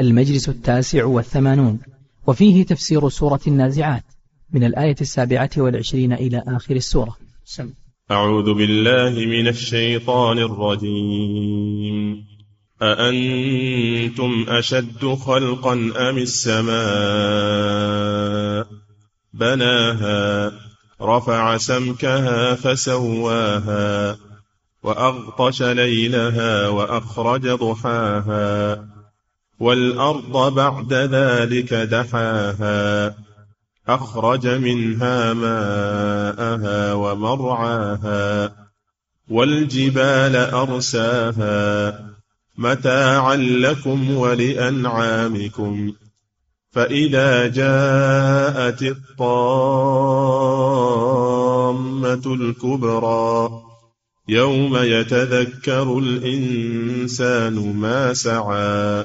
المجلس التاسع والثمانون وفيه تفسير سورة النازعات من الآية السابعة والعشرين إلى آخر السورة. سم. أعوذ بالله من الشيطان الرجيم. أأنتم أشد خلقا أم السماء؟ بناها رفع سمكها فسواها وأغطش ليلها وأخرج ضحاها. والأرض بعد ذلك دحاها أخرج منها ماءها ومرعاها والجبال أرساها. متاعا لكم ولأنعامكم. فإذا جاءت الطامة الكبرى يوم يتذكر الإنسان ما سعى.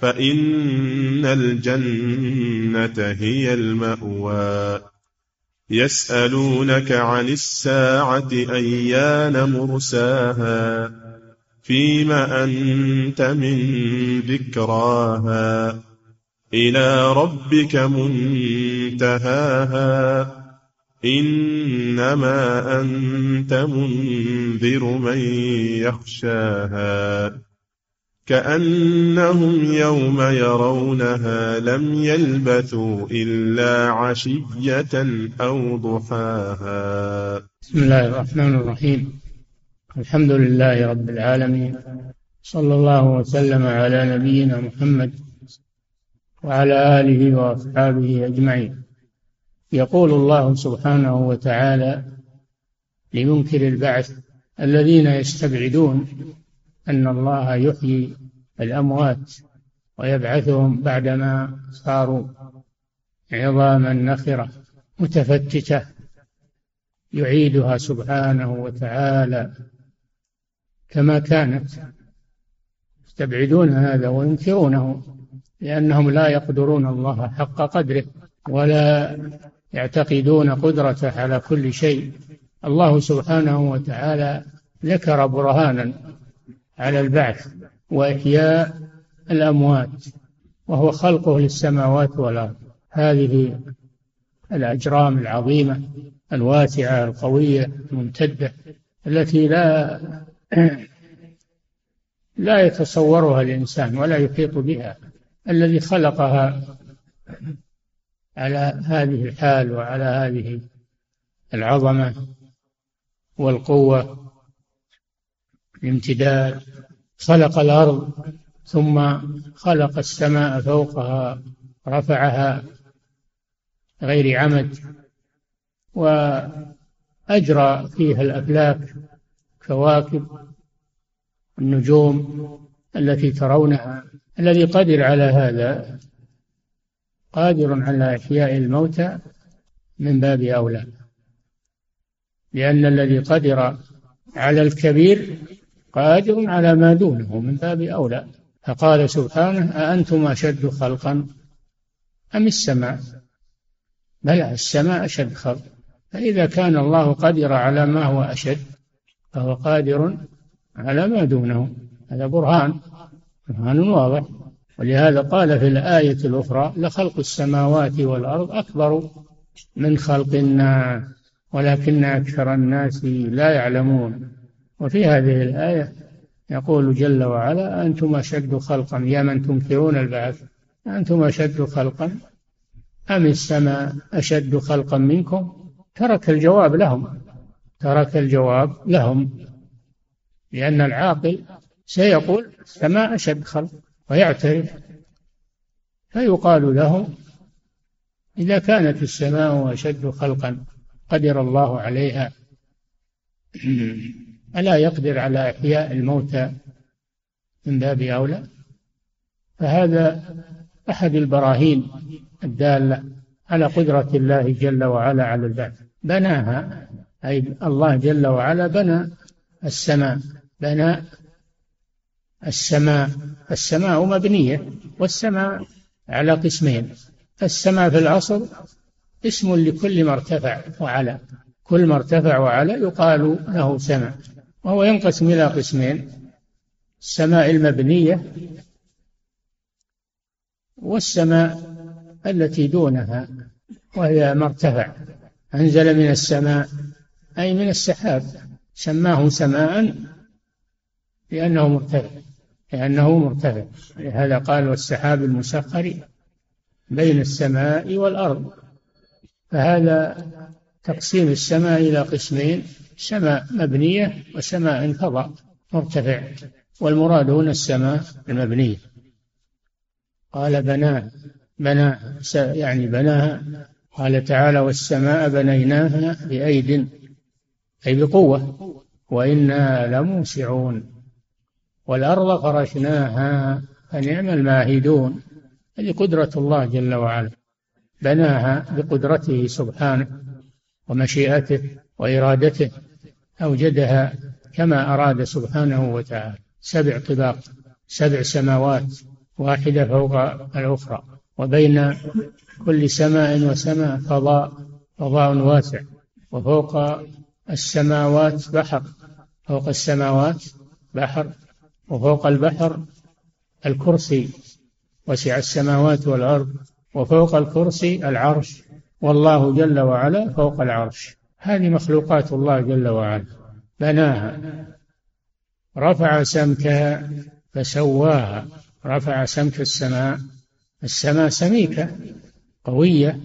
فإن الجنة هي المأوى. يسألونك عن الساعة أيان مرساها فيم أنت من ذكراها. إلى ربك منتهاها إنما أنت منذر من يخشاها. كأنهم يوم يرونها لم يلبثوا إلا عشية أو ضحاها. بسم الله الرحمن الرحيم. الحمد لله رب العالمين. صلى الله وسلم على نبينا محمد وعلى آله وأصحابه أجمعين. يقول الله سبحانه وتعالى لمنكر البعث الذين يستبعدون أن الله يحيي الأموات ويبعثهم بعدما صاروا عظاما نخرة متفتتة يعيدها سبحانه وتعالى كما كانت. يستبعدون هذا وينكرونه لأنهم لا يقدرون الله حق قدره ولا يعتقدون قدرته على كل شيء. الله سبحانه وتعالى ذكر برهانا على البعث وإحياء الأموات وهو خلقه للسماوات والأرض. هذه الأجرام العظيمة الواسعة القوية الممتدة التي لا لا يتصورها الإنسان ولا يحيط بها. الذي خلقها على هذه الحال وعلى هذه العظمة والقوة الامتداد خلق الأرض ثم خلق السماء فوقها رفعها غير عمد وأجرى فيها الأفلاك كواكب النجوم التي ترونها الذي قدر على هذا قادر على إحياء الموتى من باب أولى لأن الذي قدر على الكبير قادر على ما دونه من باب أولى. فقال سبحانه أأنتم أشد خلقا أم السماء؟ بلى السماء أشد خلق. فإذا كان الله قدر على ما هو أشد فهو قادر على ما دونه. هذا برهان برهان واضح. ولهذا قال في الآية الأخرى لخلق السماوات والأرض أكبر من خلق الناس ولكن أكثر الناس لا يعلمون. وفي هذه الآية يقول جل وعلا أنتم أشد خلقا يا من تنكرون البعث أنتم أشد خلقا أم السماء أشد خلقا منكم؟ ترك الجواب لهم ترك الجواب لهم لأن العاقل سيقول السماء أشد خلق ويعترف فيقال له إذا كانت السماء أشد خلقا قدر الله عليها. ألا يقدر على إحياء الموتى من باب أولى فهذا أحد البراهين الدالة على قدرة الله جل وعلا على البعث. بناها أي الله جل وعلا بنى السماء بنى السماء. السماء مبنية والسماء على قسمين. السماء في الأصل اسم لكل ما ارتفع وعلى. كل ما ارتفع وعلى يقال له سماء. وهو ينقسم إلى قسمين السماء المبنية والسماء التي دونها وهي ما ارتفع أنزل من السماء أي من السحاب. سماه سماء لأنه مرتفع لأنه مرتفع. لهذا قال والسحاب المسخر بين السماء والأرض. فهذا تقسيم السماء إلى قسمين سماء مبنية وسماء فضاء مرتفع. والمراد هنا السماء المبنية. قال بناها بناها يعني بناها. قال تعالى والسماء بنيناها بأيد أي بقوة. وإنا لموسعون. والأرض فرشناها فنعم الماهدون. هذه قدرة الله جل وعلا. بناها بقدرته سبحانه ومشيئته وإرادته. أوجدها كما أراد سبحانه وتعالى. سبع طباق سبع سماوات واحدة فوق الأخرى. وبين كل سماء وسماء فضاء فضاء واسع. وفوق السماوات بحر فوق السماوات بحر. وفوق البحر الكرسي وسع السماوات والأرض. وفوق الكرسي العرش. والله جل وعلا فوق العرش. هذه مخلوقات الله جل وعلا. بناها. رفع سمكها فسواها. رفع سمك السماء. السماء سميكة. قوية.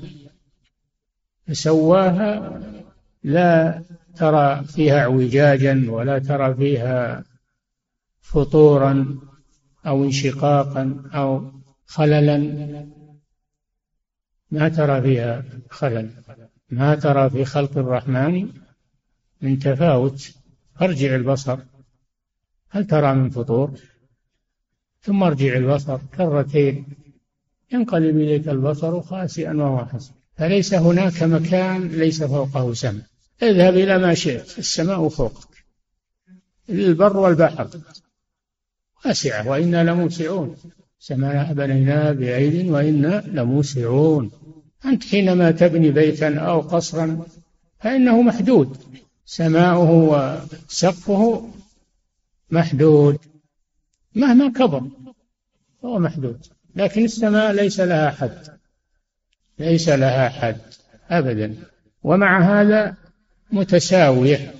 فسواها. لا ترى فيها اعوجاجا ولا ترى فيها فطورا أو انشقاقا أو خللا. ما ترى فيها خلل. ما ترى في خلق الرحمن من تفاوت؟ أرجع البصر. هل ترى من فطور؟ ثم أرجع البصر كرتين. ينقلب إليك البصر خاسئا وهو حسن فليس هناك مكان ليس فوقه سماء. اذهب إلى ما شئت. السماء فوقك. البر والبحر. واسعة. وإنا لموسعون. سماء بنيناها بأيد وإنا لموسعون. أنت حينما تبني بيتا أو قصرا فإنه محدود سماؤه وسقفه محدود مهما كبر هو محدود لكن السماء ليس لها حد ليس لها حد أبدا ومع هذا متساوية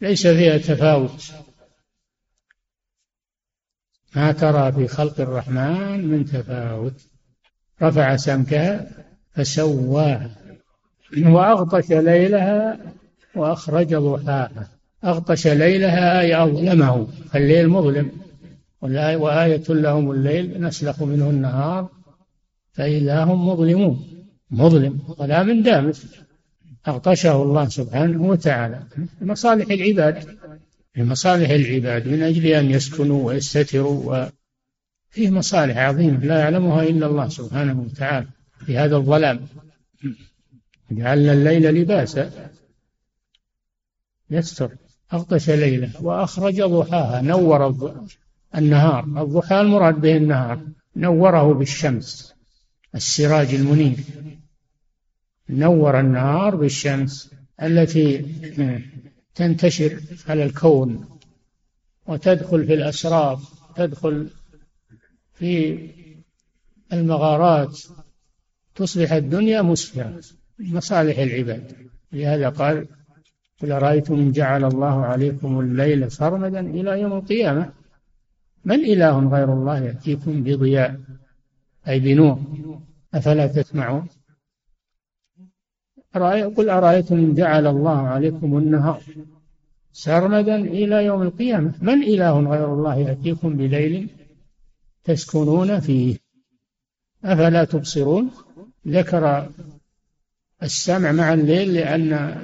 ليس فيها تفاوت. ما ترى في خلق الرحمن من تفاوت؟ رفع سمكها فسواها وأغطش ليلها وأخرج ضحاها. أغطش ليلها أي أظلمه فالليل مظلم. وآية لهم الليل نسلخ منه النهار فإذا هم مظلمون. مظلم ظلام دامس أغطشه الله سبحانه وتعالى لمصالح العباد لمصالح العباد من أجل أن يسكنوا ويستتروا فيه مصالح عظيمة لا يعلمها إلا الله سبحانه وتعالى. في هذا الظلام. جعلنا الليل لباسا. يستر. أغطش ليلة وأخرج ضحاها. نور النهار. الضحى المراد به النهار. نوره بالشمس. السراج المنير. نور النهار بالشمس التي تنتشر على الكون وتدخل في الأسرار تدخل في المغارات تصبح الدنيا مسفرة مصالح العباد. لهذا قال قل أرأيتم إن جعل الله عليكم الليل سرمدا إلى يوم القيامة؟ من إله غير الله يأتيكم بضياء؟ أي بنور. أفلا تسمعون؟ قل أرأيتم إن جعل الله عليكم النهار سرمدا إلى يوم القيامة؟ من إله غير الله يأتيكم بليل تسكنون فيه؟ أفلا تبصرون؟ ذكر السمع مع الليل لأن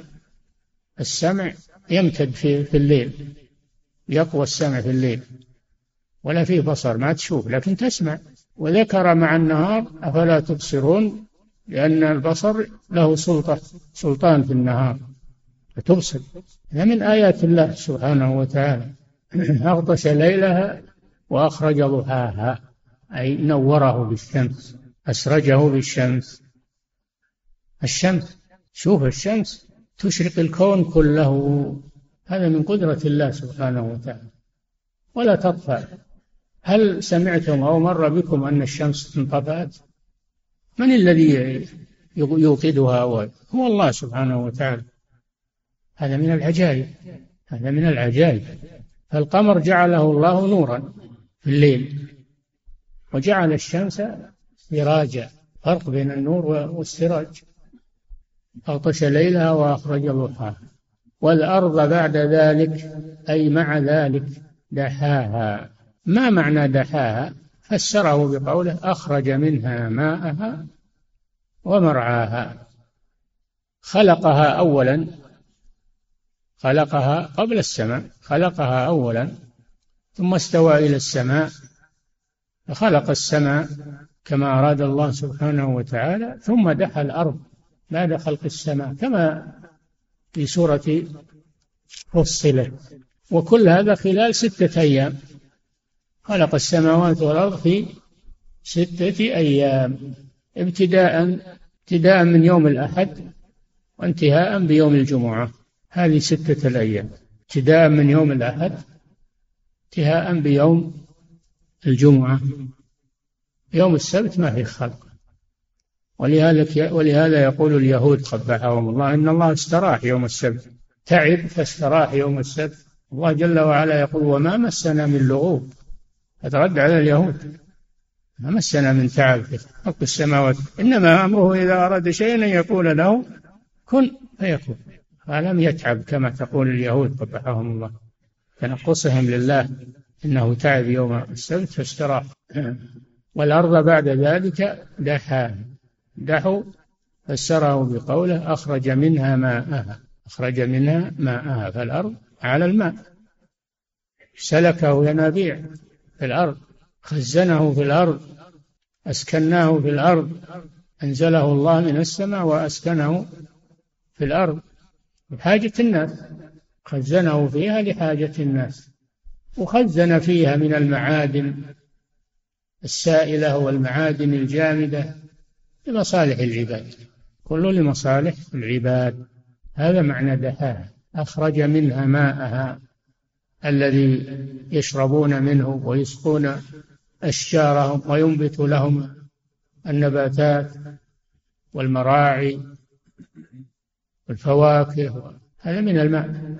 السمع يمتد في, في الليل يقوى السمع في الليل ولا فيه بصر ما تشوف لكن تسمع. وذكر مع النهار أفلا تبصرون؟ لأن البصر له سلطة سلطان في النهار. فتبصر هذا من آيات الله سبحانه وتعالى. أغطش ليلها وأخرج ضحاها أي نوره بالشمس. أسرجه بالشمس. الشمس شوف الشمس تشرق الكون كله. هذا من قدرة الله سبحانه وتعالى. ولا تطفأ. هل سمعتم أو مر بكم أن الشمس انطفأت؟ من الذي يوقدها؟ هو الله سبحانه وتعالى. هذا من العجائب. هذا من العجائب. فالقمر جعله الله نورا في الليل. وجعل الشمس سراجا فرق بين النور والسراج. أغطش ليلها وأخرج ضحاها. والأرض بعد ذلك أي مع ذلك دحاها. ما معنى دحاها؟ فسره بقوله أخرج منها ماءها ومرعاها. خلقها أولا خلقها قبل السماء خلقها أولا ثم استوى إلى السماء فخلق السماء كما أراد الله سبحانه وتعالى ثم دحى الأرض بعد خلق السماء كما في سورة فصلت. وكل هذا خلال ستة أيام. خلق السماوات والأرض في ستة أيام. ابتداء ابتداء من يوم الأحد وانتهاء بيوم الجمعة. هذه ستة الأيام. ابتداء من يوم الأحد انتهاء بيوم الجمعة. يوم السبت ما في خلق. ولهذا ولهذا يقول اليهود قبحهم الله إن الله استراح يوم السبت. تعب فاستراح يوم السبت. الله جل وعلا يقول وما مسنا من لغوب. أترد على اليهود. ما مسنا من تعب. في خلق السماوات. إنما أمره إذا أراد شيئا أن يقول له كن فيكون. فلم يتعب كما تقول اليهود قبحهم الله. تنقصهم لله إنه تعب يوم السبت فاستراح. والأرض بعد ذلك دحاها دحوا فسره بقوله أخرج منها ماءها. أخرج منها ماءها. فالأرض على الماء. سلكه ينابيع في الأرض. خزنه في الأرض. أسكناه في الأرض. أنزله الله من السماء وأسكنه في الأرض. لحاجة الناس. خزنه فيها لحاجة الناس. وخزن فيها من المعادن. السائلة والمعادن الجامدة لمصالح العباد. كل لمصالح العباد. هذا معنى دحاها أخرج منها ماءها الذي يشربون منه ويسقون أشجارهم وينبت لهم النباتات والمراعي والفواكه. هذا من الماء.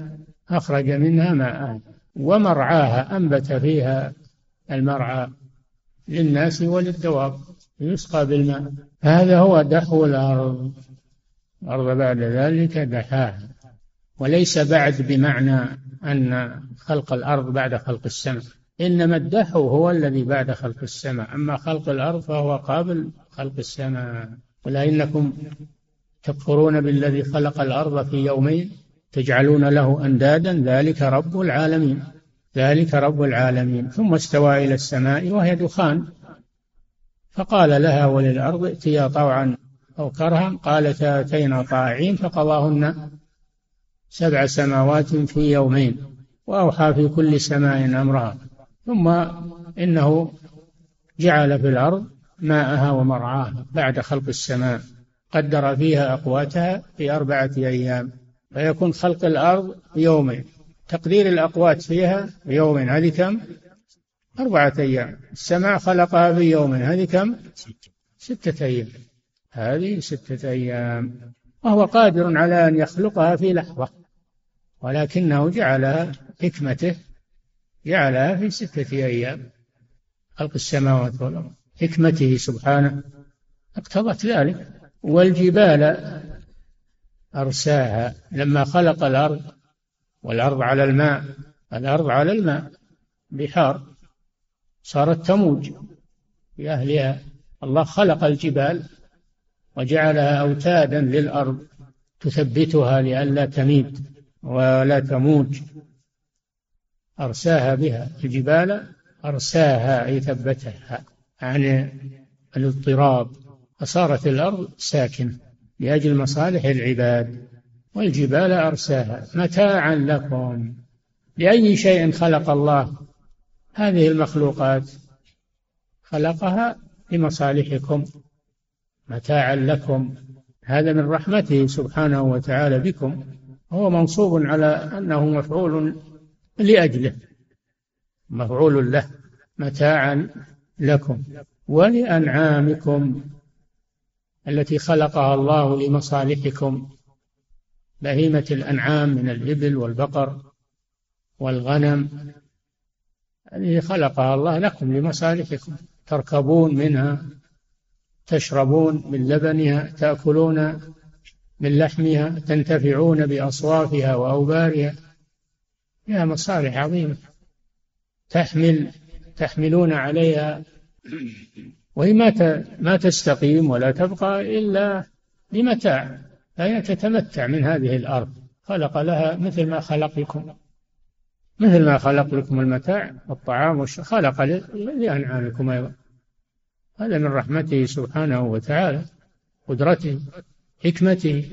أخرج منها ماء ومرعاها. أنبت فيها المرعى. للناس وللدواب يسقى بالماء. هذا هو دحو الأرض. الأرض بعد ذلك دحاها. وليس بعد بمعنى أن خلق الأرض بعد خلق السماء. إنما الدحو هو الذي بعد خلق السماء. أما خلق الأرض فهو قابل خلق السماء. ولكنكم تكفرون بالذي خلق الأرض في يومين تجعلون له أندادا. ذلك رب العالمين. ذلك رب العالمين. ثم استوى إلى السماء وهي دخان. فقال لها وللأرض ائتيا طوعا أو كرها. قالتا أتينا طائعين فقضاهن سبع سماوات في يومين وأوحى في كل سماء أمرها. ثم إنه جعل في الأرض ماءها ومرعاها بعد خلق السماء. قدر فيها أقواتها في أربعة أيام. فيكون خلق الأرض يومين. تقدير الأقوات فيها يومين هذه كم؟ أربعة أيام. السماء خلقها في يومين هذه كم؟ ستة أيام. هذه ستة أيام. وهو قادر على أن يخلقها في لحظة ولكنه جعلها حكمته جعلها في ستة أيام. خلق السماوات والأرض. حكمته سبحانه. اقتضت ذلك. والجبال أرساها. لما خلق الأرض والأرض على الماء. الأرض على الماء. بحار. صارت تموج. بأهلها الله خلق الجبال وجعلها أوتادا للأرض. تثبتها لئلا تميد ولا تموج. أرساها بها. الجبال أرساها أي ثبتها. عن الاضطراب. فصارت الأرض ساكنة. لأجل مصالح العباد. والجبال أرساها. متاعا لكم. لأي شيء خلق الله. هذه المخلوقات. خلقها لمصالحكم. متاعا لكم. هذا من رحمته سبحانه وتعالى بكم. هو منصوب على أنه مفعول لأجله. مفعول له. متاعا لكم. ولأنعامكم. التي خلقها الله لمصالحكم. بهيمة الأنعام من الإبل والبقر والغنم. هذه خلقها الله لكم لمصالحكم. تركبون منها تشربون من لبنها تأكلون من لحمها تنتفعون بأصوافها وأوبارها. لها مصالح عظيمة. تحمل تحملون عليها. وهي ما ما تستقيم ولا تبقى إلا لمتاع فهي تتمتع من هذه الأرض. خلق لها مثل ما خلق لكم. مثل ما خلق لكم المتاع والطعام خلق لأنعامكم أيضا. هذا من رحمته سبحانه وتعالى قدرته حكمته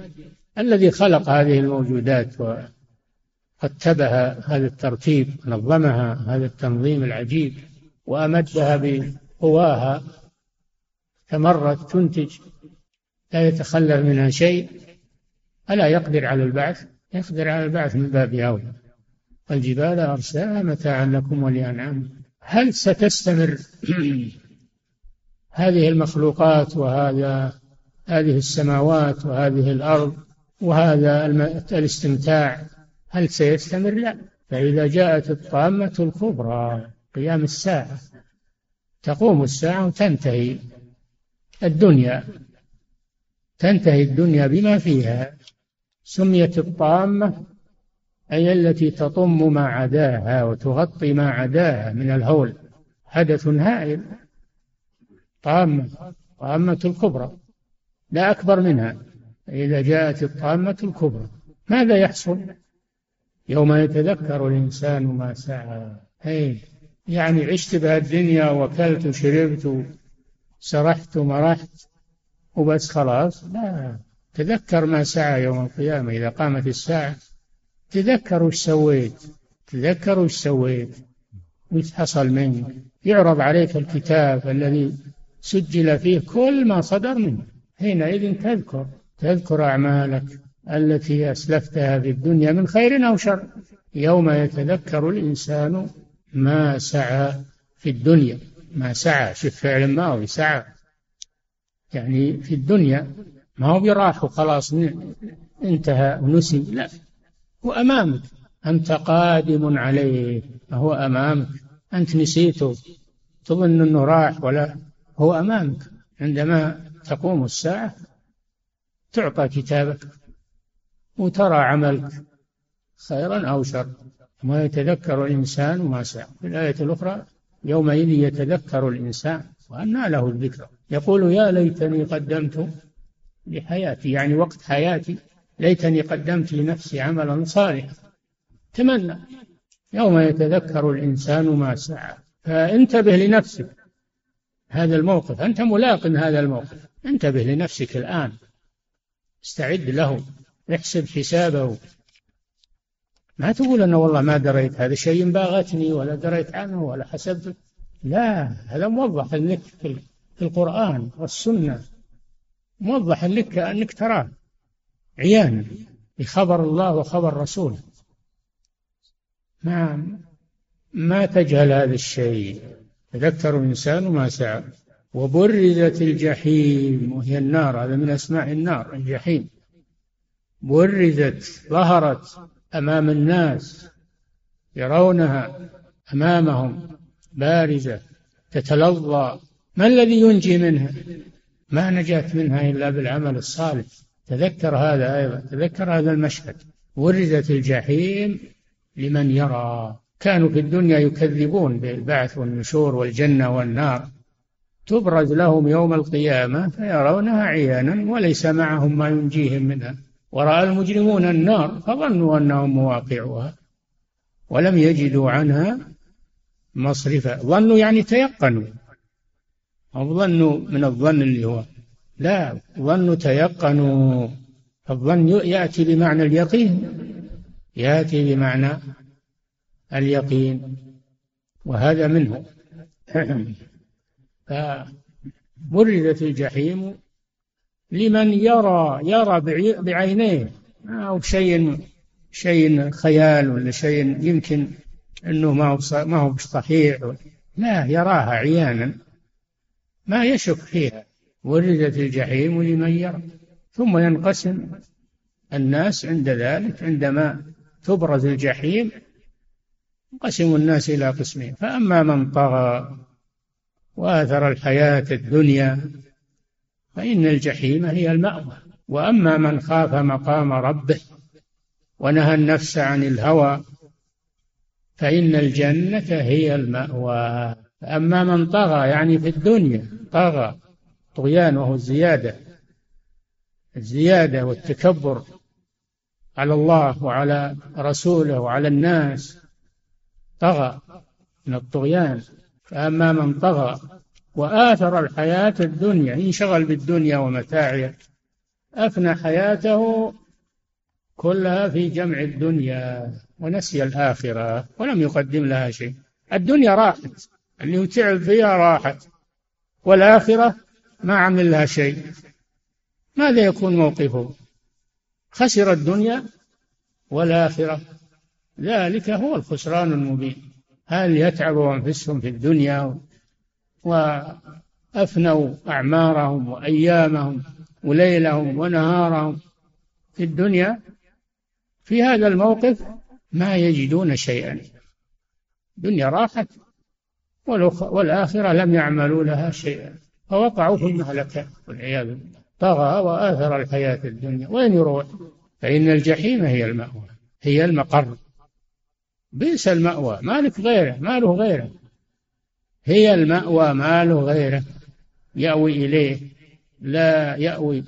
الذي خلق هذه الموجودات ورتبها هذا الترتيب نظمها هذا التنظيم العجيب وأمدها بقواها. تمرت تنتج لا يتخلف منها شيء. ألا يقدر على البعث؟ يقدر على البعث من باب أولى. والجبال أرساها متاعا لكم ولأنعامكم هل ستستمر هذه المخلوقات وهذا هذه السماوات وهذه الأرض وهذا الاستمتاع هل سيستمر؟ لا. فإذا جاءت الطامة الكبرى قيام الساعة. تقوم الساعة وتنتهي الدنيا. تنتهي الدنيا بما فيها. سميت الطامة أي التي تطم ما عداها وتغطي ما عداها من الهول. حدث هائل. طامة طامة الكبرى. لا أكبر منها. إذا جاءت الطامة الكبرى ماذا يحصل؟ يوم يتذكر الإنسان ما سعى. هي يعني عشت بها الدنيا وكلت وشربت سرحت ومرحت وبس خلاص. لا. تذكر ما سعى يوم القيامة. إذا قامت الساعة تذكر وش سويت؟ تذكر وش سويت؟ وش حصل منك؟ يعرض عليك الكتاب الذي سجل فيه كل ما صدر منه. حينئذ تذكر تذكر أعمالك التي أسلفتها في الدنيا من خير أو شر. يوم يتذكر الإنسان ما سعى في الدنيا. ما سعى شوف فعل ماضي سعى. يعني في الدنيا ما هو براح وخلاص انتهى ونسي. لا. هو أمامك أنت قادم عليه. هو أمامك. أنت نسيته. تظن أنه راح ولا؟ هو أمامك. عندما تقوم الساعة تعطى كتابك وترى عملك خيرا أو شر ما يتذكر الإنسان ما سعى في الآية الأخرى يومئذ يتذكر الإنسان وأنى له الذكر يقول يا ليتني قدمت لحياتي يعني وقت حياتي ليتني قدمت لنفسي عملا صالحا. تمنى. يوم يتذكر الإنسان ما سعى. فانتبه لنفسك. هذا الموقف. أنت ملاق هذا الموقف. انتبه لنفسك الآن. استعد له. احسب حسابه. ما تقول أنا والله ما دريت هذا شيء باغتني ولا دريت عنه ولا حسبت لا هذا موضح لك في القرآن والسنة. موضح لك كأنك تراه. عيانا بخبر الله وخبر رسوله. ما ما تجهل هذا الشيء؟ تذكر الإنسان ما سعى وبرزت الجحيم وهي النار هذا من أسماء النار الجحيم. برزت ظهرت أمام الناس يرونها أمامهم. بارزة تتلظى. ما الذي ينجي منها؟ ما نجات منها إلا بالعمل الصالح. تذكر هذا أيضا. تذكر هذا المشهد. ورزت الجحيم لمن يرى. كانوا في الدنيا يكذبون بالبعث والنشور والجنة والنار. تبرز لهم يوم القيامة فيرونها عيانا وليس معهم ما ينجيهم منها. ورأى المجرمون النار فظنوا أنهم مواقعها ولم يجدوا عنها مصرفا. ظنوا يعني تيقنوا. ظنوا من الظن اللي هو. لا ظن تيقنوا الظن يأتي بمعنى اليقين. يأتي بمعنى اليقين. وهذا منه. فبردت الجحيم لمن يرى يرى بعينيه. أو شيء شيء خيال ولا شيء يمكن إنه ما هو ما هو صحيح لا يراها عيانا. ما يشك فيها. وردت الجحيم لمن يرى. ثم ينقسم الناس عند ذلك. عندما تبرز الجحيم ينقسم الناس إلى قسمين. فأما من طغى وآثر الحياة الدنيا فإن الجحيم هي المأوى. وأما من خاف مقام ربه ونهى النفس عن الهوى فإن الجنة هي المأوى. أما من طغى يعني في الدنيا طغى طغيان وهو الزيادة. الزيادة والتكبر على الله وعلى رسوله وعلى الناس طغى من الطغيان. فأما من طغى وآثر الحياة الدنيا انشغل بالدنيا ومتاعها أفنى حياته كلها في جمع الدنيا ونسي الآخرة ولم يقدم لها شيء. الدنيا راحت اللي تعب فيها راحت. والآخرة ما عمل لها شيء. ماذا يكون موقفه؟ خسر الدنيا والآخرة. ذلك هو الخسران المبين. هل يتعبوا أنفسهم في الدنيا وأفنوا أعمارهم وأيامهم وليلهم ونهارهم في الدنيا؟ في هذا الموقف ما يجدون شيئا. الدنيا راحت. والآخرة لم يعملوا لها شيئا فوقعوا في المهلكة والعياذ بالله. طغى وآثر الحياة الدنيا. وين يروح؟ فإن الجحيم هي المأوى هي المقر. بئس المأوى. ما لك غيره ما له غيره. هي المأوى ما له غيره. يأوي إليه لا يأوي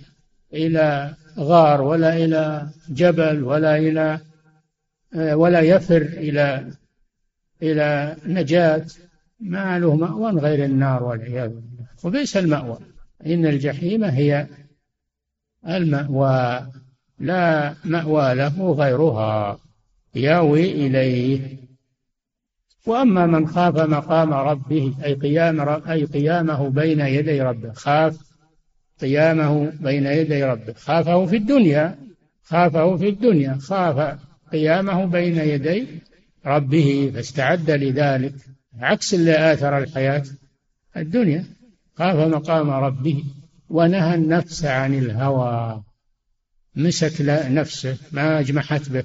إلى غار ولا إلى جبل ولا إلى ولا يفر إلى إلى نجاة. ما له مأوى غير النار والعياذ بالله. وبئس المأوى. إن الجحيم هي المأوى. لا مأوى له غيرها. ياوي إليه. وأما من خاف مقام ربه أي قيام أي قيامه بين يدي ربه خاف قيامه بين يدي ربه. خافه في الدنيا. خافه في الدنيا. خاف قيامه بين يدي ربه. فاستعد لذلك. عكس اللي آثر الحياة الدنيا. خاف مقام ربه ونهى النفس عن الهوى. مسك نفسه ما أجمحت به.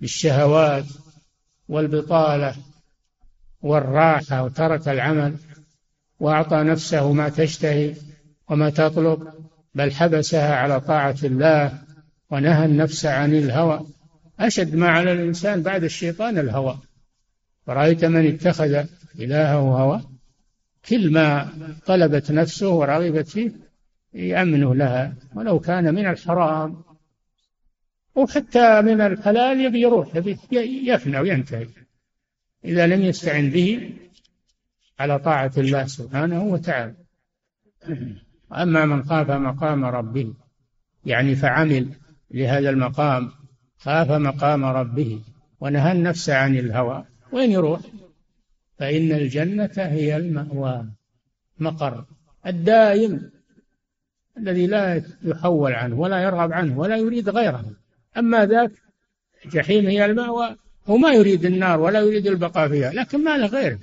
بالشهوات والبطالة والراحة وترك العمل وأعطى نفسه ما تشتهي وما تطلب بل حبسها على طاعة الله ونهى النفس عن الهوى. أشد ما على الإنسان بعد الشيطان الهوى. ورأيت من اتخذ إلهه هوى كل ما طلبت نفسه ورغبت فيه يأمنه لها ولو كان من الحرام. وحتى من الحلال يبي يروح يبي يفنى وينتهي. إذا لم يستعن به على طاعة الله سبحانه وتعالى. أما من خاف مقام ربه يعني فعمل لهذا المقام خاف مقام ربه ونهى النفس عن الهوى وين يروح؟ فإن الجنة هي المأوى مقر الدائم الذي لا يحول عنه ولا يرغب عنه ولا يريد غيره. أما ذاك جحيم هي المأوى هو ما يريد النار ولا يريد البقاء فيها لكن ما له غيره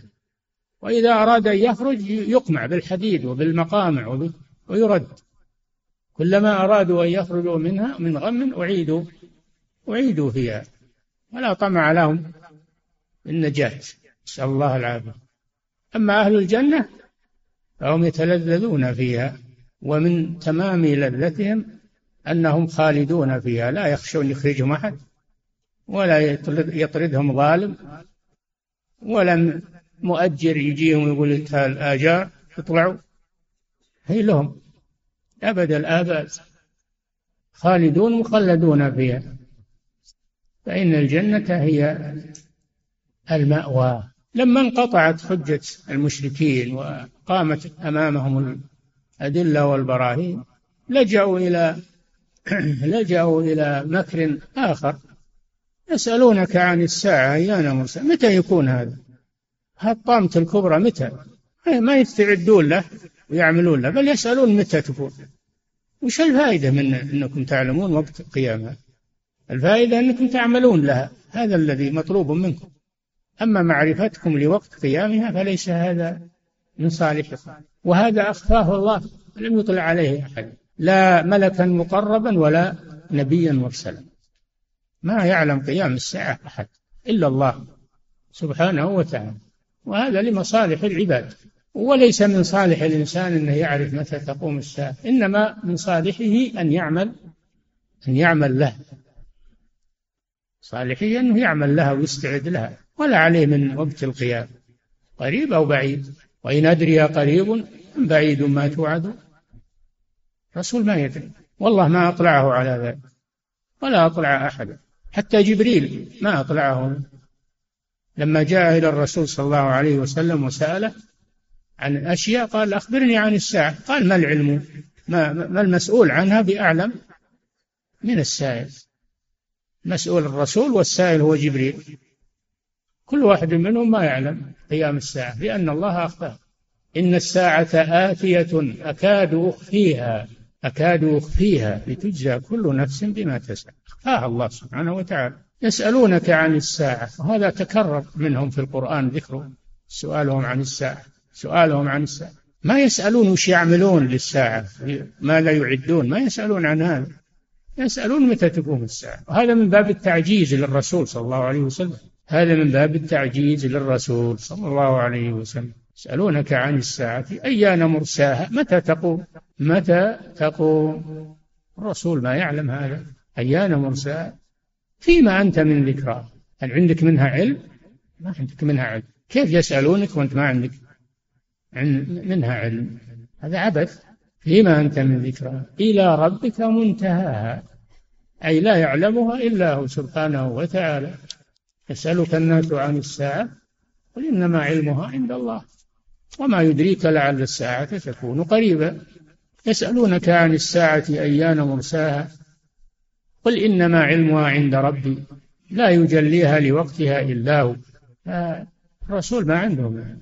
وإذا أراد أن يخرج يقمع بالحديد وبالمقامع ويرد. كلما أرادوا أن يخرجوا منها من غم أعيدوا أعيدوا فيها. ولا طمع لهم النجاة نسأل الله العافية. أما أهل الجنة فهم يتلذذون فيها ومن تمام لذتهم أنهم خالدون فيها لا يخشون يخرجهم أحد ولا يطردهم ظالم ولا مؤجر يجيهم ويقول الآجار اطلعوا. هي لهم. أبد الآباد خالدون مخلدون فيها. فإن الجنة هي المأوى. لما انقطعت حجة المشركين وقامت أمامهم الأدلة والبراهين لجأوا إلى لجأوا إلى مكر آخر. يسألونك عن الساعة أيان مرسى متى يكون هذا؟ هالطامة الكبرى؟ متى؟ ما يستعدون له ويعملون له بل يسألون متى تكون. وش الفائدة من أنكم تعلمون وقت قيامها الفائدة أنكم تعملون لها هذا الذي مطلوب منكم. أما معرفتكم لوقت قيامها فليس هذا من صالحكم. وهذا أخفاه الله لم يطلع عليه أحد لا ملكا مقربا ولا نبيا مرسلا. ما يعلم قيام الساعة أحد إلا الله سبحانه وتعالى. وهذا لمصالح العباد. وليس من صالح الإنسان أنه يعرف متى تقوم الساعة إنما من صالحه أن يعمل أن يعمل له. صالحه أنه يعمل لها ويستعد لها. ولا عليه من وقت القيام. قريب أو بعيد. وإن أدري قريب أم بعيد ما توعد. رسول ما يدري. والله ما أطلعه على ذلك. ولا أطلع أحد. حتى جبريل ما أطلعه. لما جاء إلى الرسول صلى الله عليه وسلم وسأله عن أشياء قال أخبرني عن الساعة. قال ما العلم؟ ما, ما المسؤول عنها بأعلم من السائل. مسؤول الرسول والسائل هو جبريل. كل واحد منهم ما يعلم قيام الساعة لأن الله أخبر. إن الساعة آتية أكاد أخفيها أكاد أخفيها لتجزى كل نفس بما تسعى. أخفاها الله سبحانه وتعالى. يسألونك عن الساعة وهذا تكرر منهم في القرآن ذكره. سؤالهم عن الساعة سؤالهم عن الساعة. ما يسألون وش يعملون للساعة؟ ما لا يعدون ما يسألون عن هذا. يسألون متى تقوم الساعة. وهذا من باب التعجيز للرسول صلى الله عليه وسلم. هذا من باب التعجيز للرسول صلى الله عليه وسلم. يسألونك عن الساعة أيان مرساها؟ متى تقوم؟ متى تقوم؟ الرسول ما يعلم هذا. أيان مرساها؟ فيما أنت من ذكرى. هل عندك منها علم؟ ما عندك منها علم. كيف يسألونك وأنت ما عندك منها علم؟ هذا عبث. فيما أنت من ذكرى. إلى ربك منتهاها. أي لا يعلمها إلا هو سبحانه وتعالى. يسألك الناس عن الساعة قل إنما علمها عند الله وما يدريك لعل الساعة تكون قريبا يسألونك عن الساعة أيان مرساها قل إنما علمها عند ربي لا يجليها لوقتها إلا هو. الرسول ما عندهم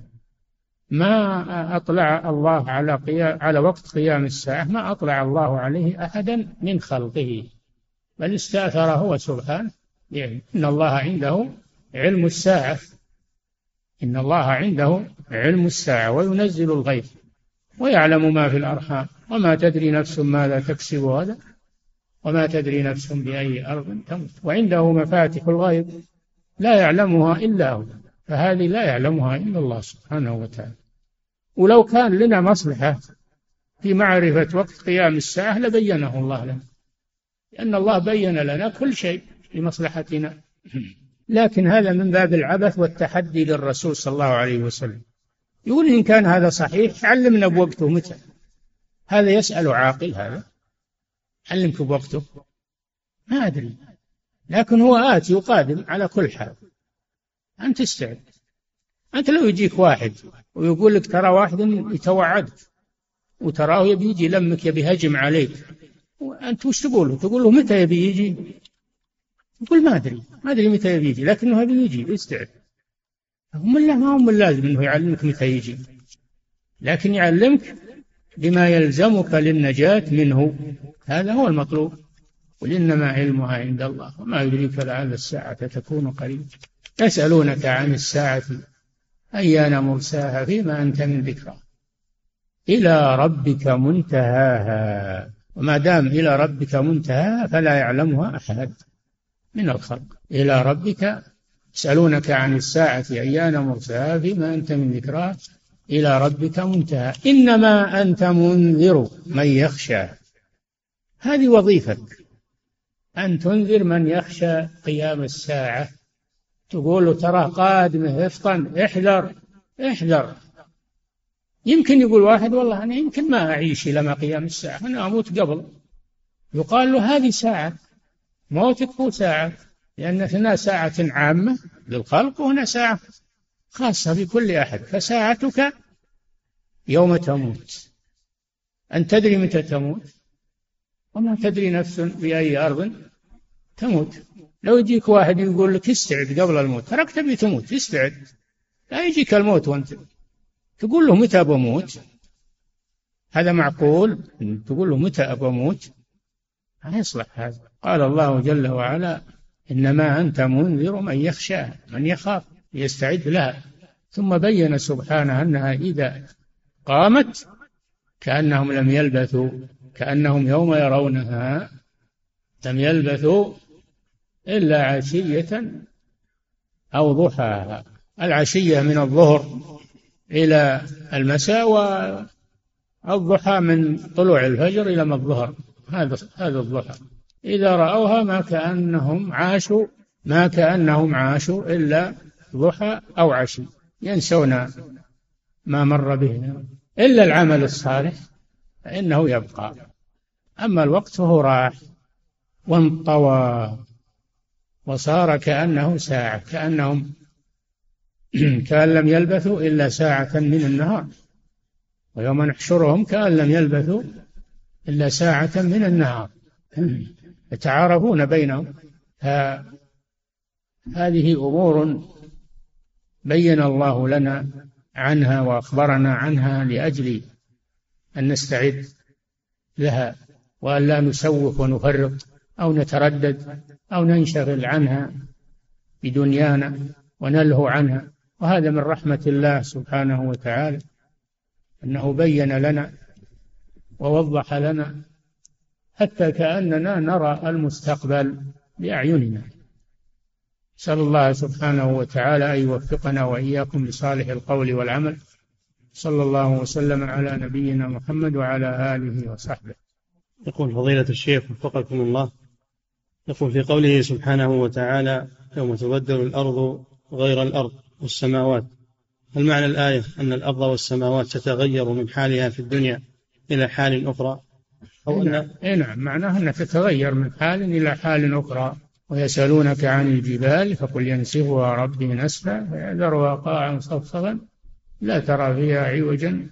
ما. أطلع الله على قيام على وقت قيام الساعة ما أطلع الله عليه أحدا من خلقه بل استأثر هو سبحانه إن الله عنده علم الساعة. إن الله عنده علم الساعة وينزل الغيث ويعلم ما في الأرحام. وما تدري نفس ماذا تكسب غدا وما تدري نفس بأي أرض تموت. وعنده مفاتح الغيب لا يعلمها إلا هو. فهذه لا يعلمها إلا الله سبحانه وتعالى. ولو كان لنا مصلحة في معرفة وقت قيام الساعة لبينه الله لنا. لأن الله بين لنا كل شيء. لمصلحتنا. لكن هذا من باب العبث والتحدي للرسول صلى الله عليه وسلم. يقول إن كان هذا صحيح علمنا بوقته متى؟ هذا يسأل عاقل هذا. علمك بوقته؟ ما أدري. لكن هو آتي وقادم على كل حال. أنت استعد. أنت لو يجيك واحد ويقول لك ترى واحد يتوعدك وتراه يبي يجي يلمك يبي يهجم عليك وأنت وش تقول له؟ تقول له متى يبي يجي؟ يقول ما أدري ما أدري متى يبي يجي لكنه يبي يجي يستعد. هم الله ما هم اللازم أنه يعلمك متى يجي. لكن يعلمك بما يلزمك للنجاة منه. هذا هو المطلوب. قل إنما علمها عند الله وما يدريك لعل الساعة تكون قريبا يسألونك عن الساعة أيان مرساها فيما أنت من ذكرى؟ إلى ربك منتهاها. وما دام إلى ربك منتهاها فلا يعلمها أحد. من الخلق. إلى ربك يسألونك عن الساعة أيان مرساها فيما أنت من ذكرى. إلى ربك منتهى. إنما أنت منذر من يخشى. هذه وظيفتك أن تنذر من يخشى قيام الساعة. تقول له تراه قادمة افطن احذر. احذر. يمكن يقول واحد والله أنا يمكن ما أعيش إلى ما قيام الساعة. أنا أموت قبل. يقال له هذه ساعة. موتك هو ساعة لأن هنا ساعة عامة للخلق وهنا ساعة خاصة بكل أحد فساعتك يوم تموت. أن تدري متى تموت؟ وما تدري نفس بأي أرض تموت. لو يجيك واحد يقول لك استعد قبل الموت تراك تبي تموت استعد. لا يجيك الموت وأنت تقول له متى بموت هذا معقول؟ تقول له متى بموت ما يصلح هذا. قال الله جل وعلا إنما أنت منذر من يخشى من يخاف يستعد لها. ثم بين سبحانه أنها إذا قامت كأنهم لم يلبثوا كأنهم يوم يرونها لم يلبثوا إلا عشية أو ضحاها العشية من الظهر إلى المساء والضحى من طلوع الفجر إلى ما الظهر. هذا هذا الضحى إذا رأوها ما كأنهم عاشوا ما كأنهم عاشوا إلا ضحى أو عشي. ينسون ما مر بهم إلا العمل الصالح فإنه يبقى. أما الوقت فهو راح وانطوى وصار كأنه ساعة كأنهم كأن لم يلبثوا إلا ساعة من النهار. ويوم نحشرهم كأن لم يلبثوا إلا ساعة من النهار. يتعارفون بينهم. هذه أمور بين الله لنا عنها وأخبرنا عنها لأجل أن نستعد لها وأن لا نسوف ونفرط أو نتردد أو ننشغل عنها بدنيانا ونلهو عنها. وهذا من رحمة الله سبحانه وتعالى أنه بين لنا ووضح لنا حتى كأننا نرى المستقبل بأعيننا. نسأل الله سبحانه وتعالى أن يوفقنا وإياكم لصالح القول والعمل. صلى الله وسلم على نبينا محمد وعلى آله وصحبه. يقول فضيلة الشيخ وفقكم الله. يقول في قوله سبحانه وتعالى يوم تبدل الأرض غير الأرض والسماوات هل معنى الآية أن الأرض والسماوات تتغير من حالها في الدنيا إلى حال أخرى؟ أو أن إيه نعم. معناها أنها تتغير من حال إلى حال أخرى. ويسألونك عن الجبال فقل ينسفها ربي نسفا فيذرها قاعا صفصفا لا ترى فيها عوجا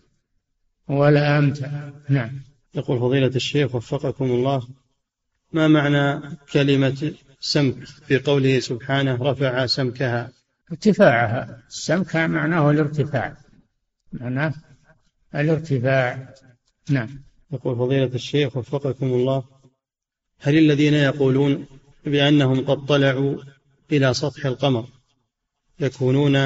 ولا أمتا. نعم. يقول فضيلة الشيخ وفقكم الله ما معنى كلمة سمك في قوله سبحانه رفع سمكها؟ ارتفاعها. السمك معناه الارتفاع. معناه الارتفاع. نعم. يقول فضيلة الشيخ وفقكم الله هل الذين يقولون بأنهم قد طلعوا إلى سطح القمر يكونون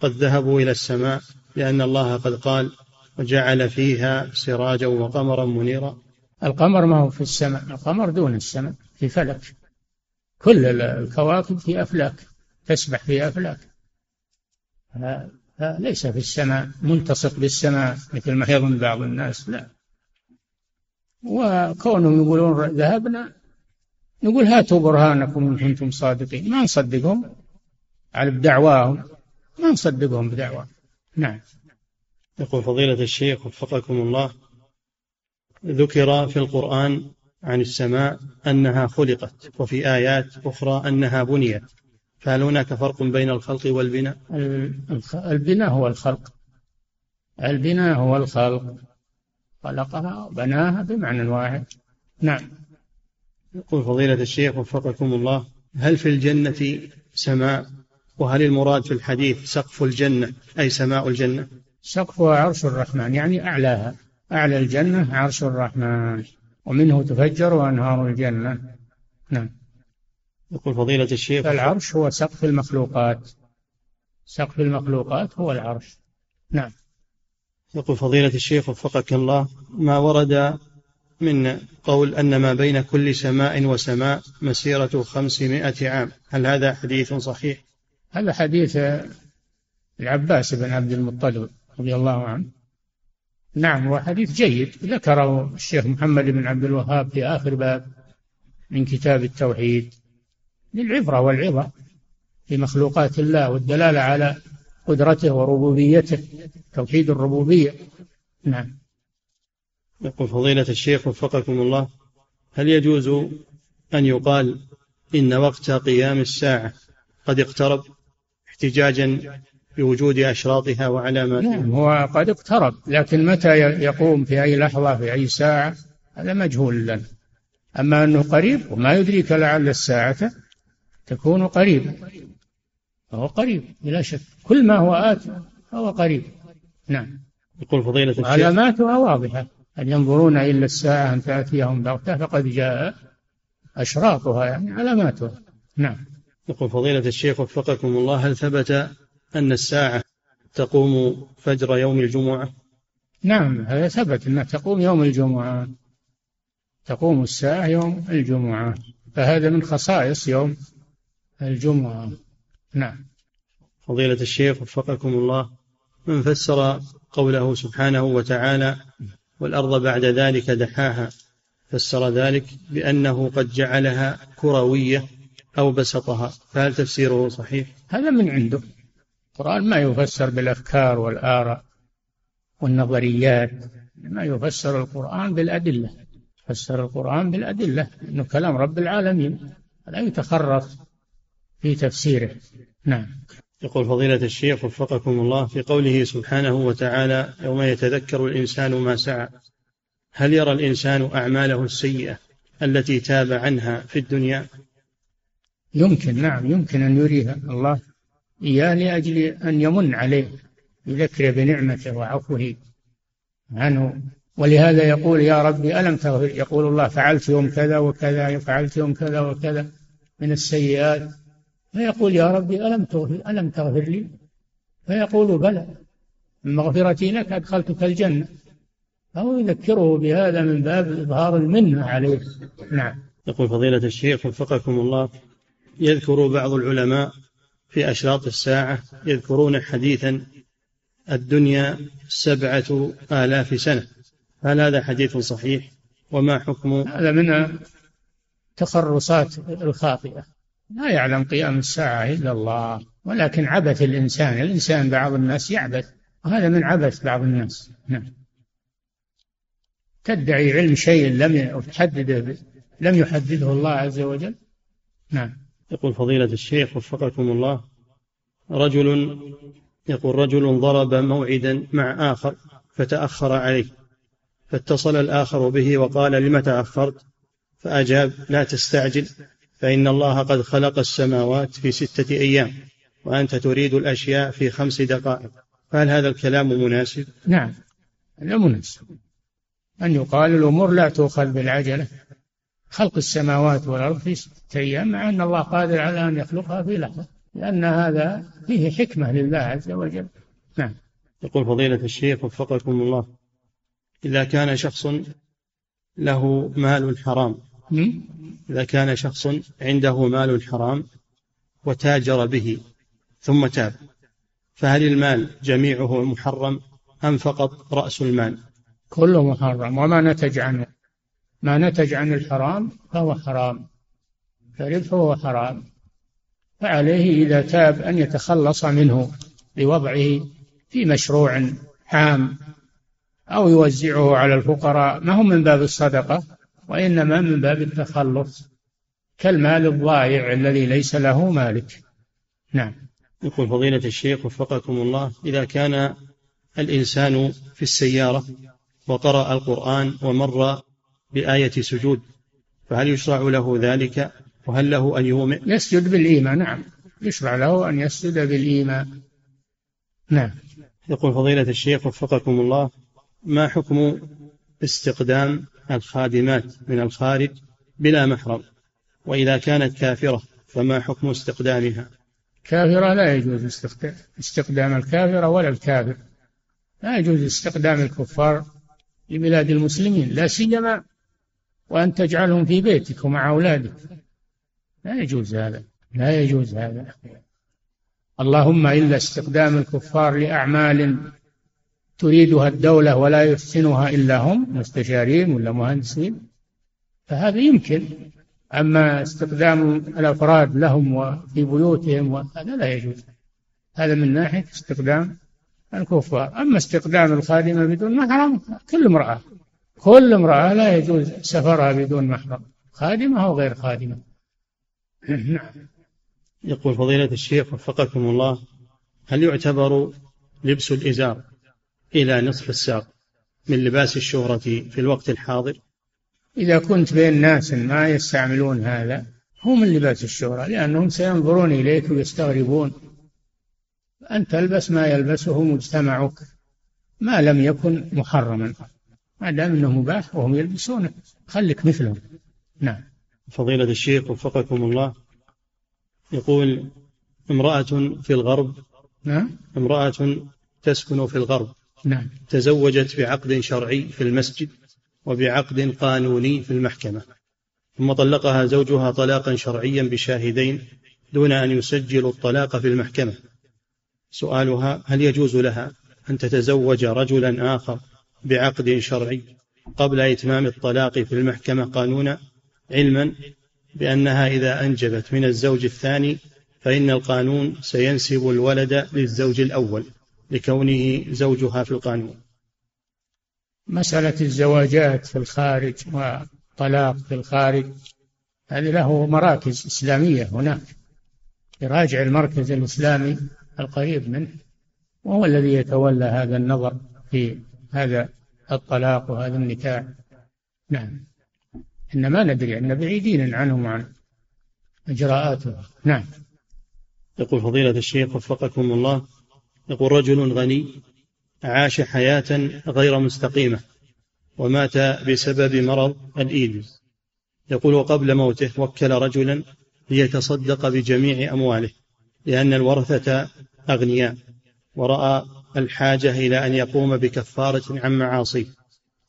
قد ذهبوا إلى السماء لأن الله قد قال وجعل فيها سراجا وقمرا منيرا؟ القمر ما هو في السماء القمر دون السماء في فلك. كل الكواكب في أفلاك تسبح في أفلاك. ليس في السماء ملتصق بالسماء مثل ما يظن بعض الناس لا. وكونهم يقولون ذهبنا نقول هاتوا برهانكم إن كنتم صادقين. ما نصدقهم على بدعواهم ما نصدقهم بدعواهم. نعم. يقول فضيلة الشيخ وفقكم الله ذكر في القرآن عن السماء أنها خلقت وفي آيات أخرى أنها بنيت. فهل هناك فرق بين الخلق والبناء؟ البناء هو الخلق. البناء هو الخلق. خلقها وبناها بمعنى واحد. نعم. يقول فضيلة الشيخ وفقكم الله هل في الجنة سماء؟ وهل المراد في الحديث سقف الجنة أي سماء الجنة؟ سقفها عرش الرحمن يعني أعلاها. أعلى الجنة عرش الرحمن. ومنه تفجر أنهار الجنة. نعم. يقول فضيلة الشيخ العرش هو سقف المخلوقات. سقف المخلوقات هو العرش. نعم. يقول فضيلة الشيخ وفقك الله ما ورد من قول أن ما بين كل سماء وسماء مسيرة خمسمائة عام؟ هل هذا حديث صحيح؟ هذا حديث العباس بن عبد المطلب رضي الله عنه. نعم هو حديث جيد. ذكره الشيخ محمد بن عبد الوهاب في آخر باب من كتاب التوحيد للعبرة والعظة في مخلوقات الله والدلالة على قدرته وربوبيته توحيد الربوبية. نعم. يقول فضيلة الشيخ وفقكم الله هل يجوز أن يقال إن وقت قيام الساعة قد اقترب احتجاجا بوجود أشراطها وعلاماتها نعم هو قد اقترب لكن متى يقوم في أي لحظة في أي ساعة؟ هذا مجهول لنا. أما أنه قريب وما يدريك لعل الساعة تكون قريبا. فهو قريب بلا شك. كل ما هو آت فهو قريب. نعم. يقول فضيلة الشيخ علاماتها واضحة. هل ينظرون إلا الساعة أن تأتيهم بغتة؟ فقد جاء أشراطها يعني علاماتها. نعم. يقول فضيلة الشيخ وفقكم الله هل ثبت أن الساعة تقوم فجر يوم الجمعة؟ نعم هذا ثبت أنها تقوم يوم الجمعة. تقوم الساعة يوم الجمعة. فهذا من خصائص يوم الجمعة. نعم. فضيلة الشيخ وفقكم الله من فسر قوله سبحانه وتعالى والأرض بعد ذلك دحاها فسر ذلك بأنه قد جعلها كروية أو بسطها. فهل تفسيره صحيح؟ هذا من عنده. القرآن ما يفسر بالأفكار والآراء والنظريات ما يفسر القرآن بالأدلة. فسر القرآن بالأدلة إنه كلام رب العالمين. لا يتخرص في تفسيره. نعم. يقول فضيلة الشيخ وفقكم الله في قوله سبحانه وتعالى يوم يتذكر الإنسان ما سعى. هل يرى الإنسان أعماله السيئة التي تاب عنها في الدنيا؟ يمكن نعم يمكن أن يريها الله. إياه لأجل أن يمن عليه يذكر بنعمته وعفوه عنه. ولهذا يقول يا ربي ألم تغفر؟ يقول الله فعلت يوم كذا وكذا فعلت يوم كذا وكذا من السيئات. فيقول يا ربي ألم تغفر ألم تغفر لي؟ فيقول بلى. من مغفرتي لك أدخلتك الجنة. فهو يذكره بهذا من باب إظهار المنة عليه. نعم. يقول فضيلة الشيخ وفقكم الله يذكر بعض العلماء في أشراط الساعة يذكرون حديثا الدنيا سبعة آلاف سنة. هل هذا حديث صحيح؟ وما حكم؟ هذا من التخرصات الخاطئة. لا يعلم قيام الساعة إلا الله ولكن عبث الإنسان الإنسان بعض الناس يعبث وهذا من عبث بعض الناس. نعم. تدعي علم شيء لم يحدده لم يحدده الله عز وجل؟ نعم. يقول فضيلة الشيخ وفقكم الله رجل يقول رجل ضرب موعدا مع آخر فتأخر عليه فاتصل الآخر به وقال لم تأخرت؟ فأجاب لا تستعجل. فإن الله قد خلق السماوات في ستة أيام وأنت تريد الأشياء في خمس دقائق. فهل هذا الكلام مناسب؟ نعم هذا مناسب. أن يقال الأمور لا تؤخذ بالعجلة. خلق السماوات والأرض في ستة أيام مع أن الله قادر على أن يخلقها في لحظة لأن هذا فيه حكمة لله عز وجل. نعم. يقول فضيلة الشيخ وفقكم الله إذا كان شخص له مال حرام إذا كان شخص عنده مال حرام وتاجر به ثم تاب فهل المال جميعه محرم أم فقط رأس المال؟ كله محرم وما نتج عنه. ما نتج عن الحرام فهو حرام فربحه حرام. فعليه إذا تاب أن يتخلص منه بوضعه في مشروع عام أو يوزعه على الفقراء. ما هو من باب الصدقة؟ وإنما من باب التخلص كالمال الضائع الذي ليس له مالك. نعم. يقول فضيلة الشيخ وفقكم الله إذا كان الإنسان في السيارة وقرأ القرآن ومر بآية سجود فهل يشرع له ذلك؟ وهل له أن يؤمن؟ يسجد بالإيمان نعم. يشرع له أن يسجد بالإيمان. نعم. يقول فضيلة الشيخ وفقكم الله ما حكم استقدام الخادمات من الخارج بلا محرم وإذا كانت كافرة فما حكم استقدامها؟ كافرة لا يجوز استقدام الكافرة ولا الكافر. لا يجوز استخدام الكفار لبلاد المسلمين لا سيما وأن تجعلهم في بيتك ومع أولادك. لا يجوز هذا لا يجوز هذا. اللهم إلا استخدام الكفار لأعمال تريدها الدولة ولا يحسنها إلا هم مستشارين ولا مهندسين فهذا يمكن. أما استخدام الأفراد لهم وفي بيوتهم هذا لا يجوز. هذا من ناحية استخدام الكفار. أما استخدام الخادمة بدون محرم كل امرأة كل امرأة لا يجوز سفرها بدون محرم. خادمة أو غير خادمة. نعم. يقول فضيلة الشيخ وفقكم الله هل يعتبر لبس الإزار إلى نصف الساق من لباس الشهرة في الوقت الحاضر. إذا كنت بين ناس ما يستعملون هذا هو من لباس الشهرة لأنهم سينظرون إليك ويستغربون. أن تلبس ما يلبسه مجتمعك ما لم يكن محرما. ما دام إنه مباح وهم يلبسونه. خليك مثلهم. نعم. فضيلة الشيخ وفقكم الله يقول امرأة في الغرب نعم. امرأة تسكن في الغرب. نعم. تزوجت بعقد شرعي في المسجد وبعقد قانوني في المحكمة ثم طلقها زوجها طلاقا شرعيا بشاهدين دون أن يسجلوا الطلاق في المحكمة. سؤالها هل يجوز لها أن تتزوج رجلا آخر بعقد شرعي قبل إتمام الطلاق في المحكمة قانونا؟ علما بأنها إذا أنجبت من الزوج الثاني فإن القانون سينسب الولد للزوج الأول. لكونه زوجها في القانون. مسألة الزواجات في الخارج وطلاق في الخارج هذه له مراكز إسلامية هناك. يراجع المركز الإسلامي القريب منه وهو الذي يتولى هذا النظر في هذا الطلاق وهذا النكاح. نعم. إن ما ندري أن بعيدين عنهم وعن إجراءاته نعم. يقول فضيلة الشيخ وفقكم الله يقول رجل غني عاش حياة غير مستقيمة ومات بسبب مرض الإيدز. يقول وقبل موته وكل رجلا ليتصدق بجميع أمواله لأن الورثة أغنياء. ورأى الحاجة إلى أن يقوم بكفارة عن معاصيه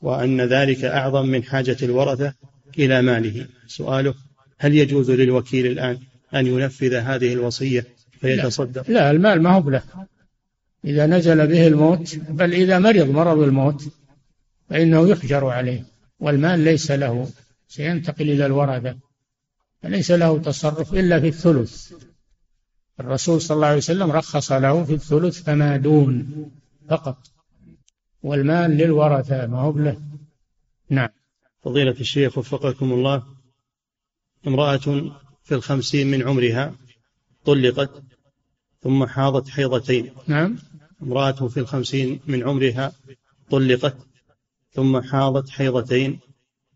وأن ذلك أعظم من حاجة الورثة إلى ماله. سؤاله هل يجوز للوكيل الآن أن ينفذ هذه الوصية فيتصدق؟ لا, لا المال ما هو له إذا نزل به الموت بل إذا مرض مرض الموت فإنه يحجر عليه والمال ليس له سينتقل إلى الورثة فليس له تصرف إلا في الثلث. الرسول صلى الله عليه وسلم رخص له في الثلث فما دون فقط والمال للورثة ما هو له. نعم. فضيلة الشيخ وفقكم الله امرأة في الخمسين من عمرها طلقت ثم حاضت حيضتين. نعم. امرأة في الخمسين من عمرها طلقت ثم حاضت حيضتين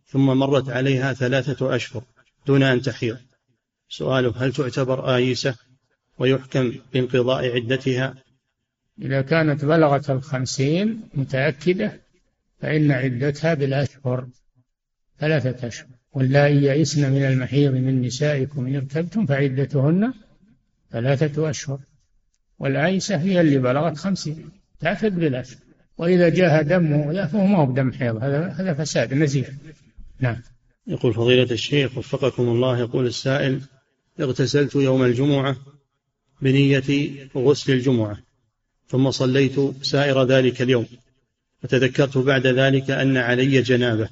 ثم مرت عليها ثلاثة أشهر دون أن تحيض. سؤاله هل تعتبر آيسة ويحكم بانقضاء عدتها؟ إذا كانت بلغت الخمسين متأكدة فإن عدتها بالأشهر ثلاثة أشهر. واللائي يئسن من المحيض من نسائكم إن ارتبتم فعدتهن ثلاثة أشهر. والعيسة هي اللي بلغت خمسين. تعتد بالأشهر وإذا جاء دمه فهو ما هو بدم حيض. هذا هذا فساد نزيف. نعم. يقول فضيلة الشيخ وفقكم الله يقول السائل اغتسلت يوم الجمعة بنية غسل الجمعة ثم صليت سائر ذلك اليوم. فتذكرت بعد ذلك أن علي جنابة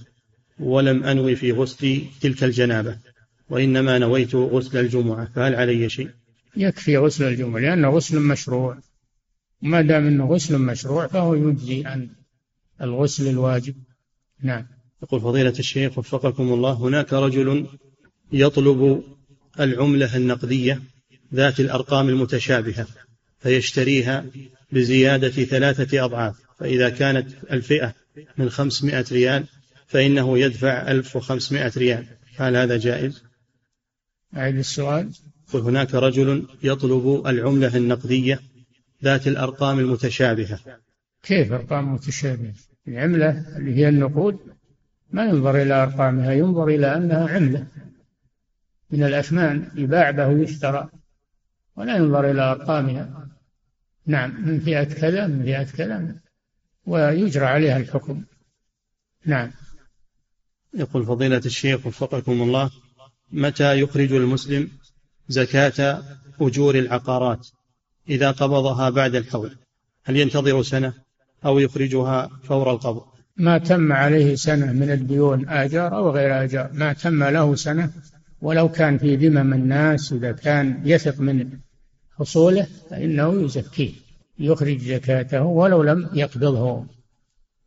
ولم أنوي في غسل تلك الجنابة وإنما نويت غسل الجمعة فهل علي شيء؟ يكفي غسل الجمعة لأنه غسل مشروع. ما دام أنه غسل مشروع فهو يجزي عن الغسل الواجب. نعم. يقول فضيلة الشيخ وفقكم الله هناك رجل يطلب العملة النقدية ذات الأرقام المتشابهة فيشتريها بزيادة ثلاثة أضعاف فإذا كانت الفئة من خمسمائة ريال فإنه يدفع ألف وخمسمائة ريال. هل هذا جائز؟ أعيد السؤال. هناك رجل يطلب العملة النقدية ذات الأرقام المتشابهة. كيف أرقام متشابهة؟ العملة اللي هي النقود ما ينظر إلى أرقامها ينظر إلى أنها عملة. من الأثمان يباع به ويشترى ولا ينظر إلى أرقامها. نعم من فئة كذا من فئة كذا ويجرى عليها الحكم. نعم. يقول فضيلة الشيخ وفقكم الله متى يخرج المسلم زكاة أجور العقارات إذا قبضها بعد الحول. هل ينتظر سنة أو يخرجها فور القبض؟ ما تم عليه سنة من الديون آجار أو غير آجار. ما تم له سنة ولو كان في ذمم الناس إذا كان يثق من حصوله فإنه يزكيه يخرج زكاته ولو لم يقبضه.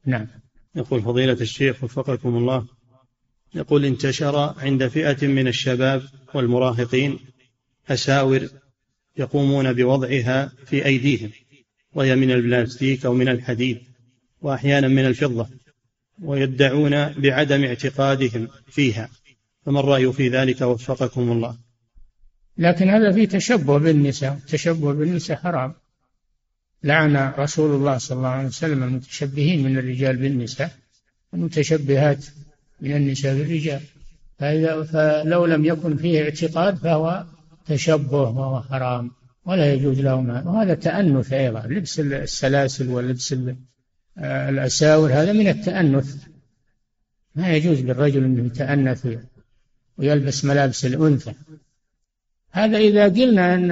نعم. يقول فضيلة الشيخ وفقكم الله يقول انتشر عند فئة من الشباب والمراهقين أساور يقومون بوضعها في أيديهم وهي من البلاستيك أو من الحديد وأحيانا من الفضة ويدعون بعدم اعتقادهم فيها. فما الرأي في ذلك؟ وفقكم الله. لكن هذا فيه تشبه بالنساء. التشبه بالنساء حرام. لعن رسول الله صلى الله عليه وسلم المتشبهين من الرجال بالنساء المتشبهات من النساء بالرجال. فإذا فلو لم يكن فيه اعتقاد فهو تشبه وهو حرام ولا يجوز لهم وهذا تأنث أيضا لبس السلاسل ولبس الأساور هذا من التأنث. ما يجوز للرجل أنه يتأنث ويلبس ملابس الأنثى. هذا إذا قلنا أن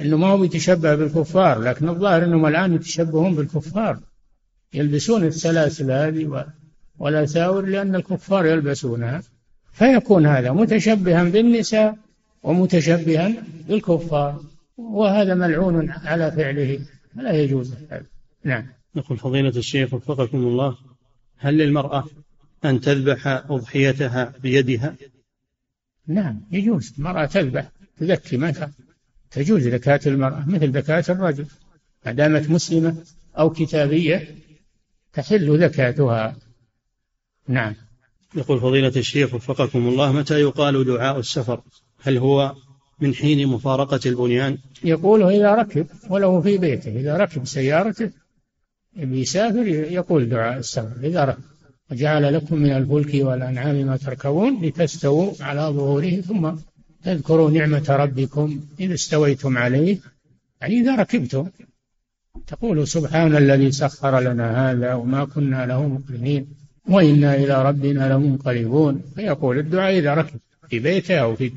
أنه ما هو يتشبه بالكفار لكن الظاهر أنهم الآن يتشبهون بالكفار. يلبسون السلاسل هذه والأساور لأن الكفار يلبسونها. فيكون هذا متشبها بالنساء ومتشبها بالكفار وهذا ملعون على فعله فلا يجوز هذا نعم. يقول فضيلة الشيخ وفقكم الله هل للمرأة أن تذبح أضحيتها بيدها؟ نعم يجوز. المرأة تذبح تزكي ما تجوز زكاة المرأة مثل زكاة الرجل. ما دامت مسلمة أو كتابية تحل زكاتها. نعم. يقول فضيلة الشيخ وفقكم الله متى يقال دعاء السفر؟ هل هو من حين مفارقة البنيان؟ يقوله إذا ركب ولو في بيته إذا ركب سيارته يسافر يقول دعاء السفر إذا ركب. وجعل لكم من الفلك والأنعام ما تركبون لتستووا على ظهوره ثم تذكروا نعمة ربكم إذا استويتم عليه. يعني إذا ركبتم تقول سبحان الذي سخر لنا هذا وما كنا له مقرنين وإنا إلى ربنا لمنقلبون. فيقول الدعاء إذا ركب في بيته أو في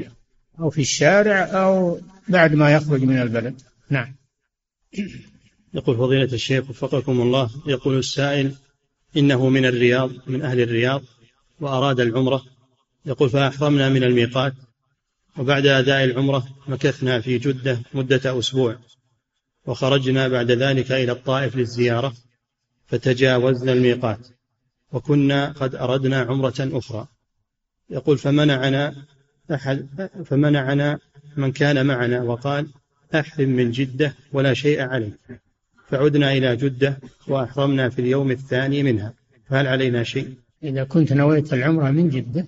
أو في الشارع أو بعد ما يخرج من البلد. نعم. يقول فضيلة الشيخ وفقكم الله يقول السائل إنه من الرياض من أهل الرياض وأراد العمرة. يقول فأحرمنا من الميقات وبعد أداء العمرة مكثنا في جدة مدة أسبوع وخرجنا بعد ذلك إلى الطائف للزيارة فتجاوزنا الميقات وكنا قد أردنا عمرة أخرى. يقول فمنعنا أحد فمنعنا من كان معنا وقال أحرم من جدة ولا شيء عليك. فعدنا إلى جدة وأحرمنا في اليوم الثاني منها. فهل علينا شيء؟ إذا كنت نويت العمرة من جدة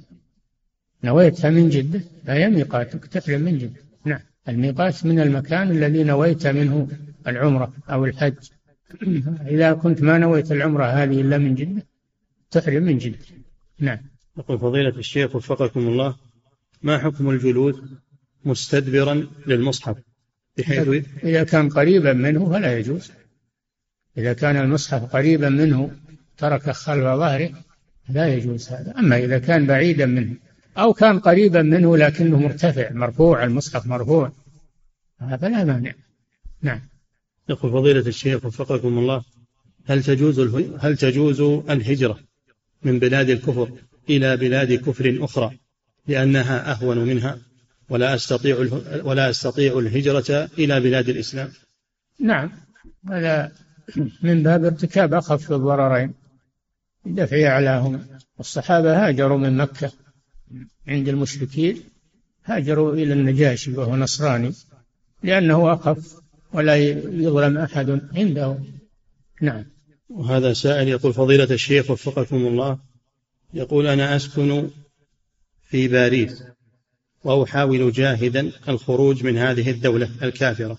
نويتها من جدة فهي ميقاتك تحرم من جدة. نعم. الميقات من المكان الذي نويت منه العمرة أو الحج. إذا كنت ما نويت العمرة هذه إلا من جدة تحرم من جدة. نعم. يقول فضيلة الشيخ وفقكم الله ما حكم الجلوس مستدبرا للمصحف؟ بحيث إذا كان قريبا منه فلا يجوز. إذا كان المصحف قريبا منه ترك خلف ظهره لا يجوز هذا. أما إذا كان بعيدا منه أو كان قريبا منه لكنه مرتفع مرفوع المصحف مرفوع هذا لا مانع. نعم. يقول فضيلة الشيخ وفقكم الله هل تجوز هل تجوز الهجرة من بلاد الكفر إلى بلاد كفر أخرى؟ لأنها أهون منها ولا أستطيع ولا أستطيع الهجرة إلى بلاد الإسلام. نعم هذا من باب ارتكاب أخف الضررين. لدفع أعلاهما. الصحابة هاجروا من مكة عند المشركين هاجروا إلى النجاشي وهو نصراني لأنه أخف ولا يظلم أحد عنده. نعم. وهذا سائل يقول فضيلة الشيخ وفقكم الله يقول أنا أسكن في باريس وأحاول جاهدا الخروج من هذه الدولة الكافرة.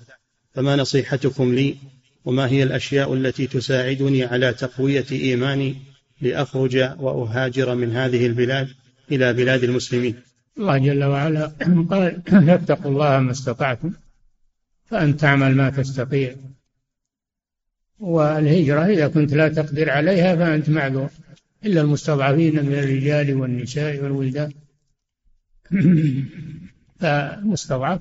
فما نصيحتكم لي؟ وما هي الأشياء التي تساعدني على تقوية إيماني لأخرج وأهاجر من هذه البلاد إلى بلاد المسلمين؟ الله جل وعلا قال فاتقوا الله ما استطعتم فأن تعمل ما تستطيع. والهجرة إذا كنت لا تقدر عليها فأنت معذور. إلا المستضعفين من الرجال والنساء والولدان. فالمستضعف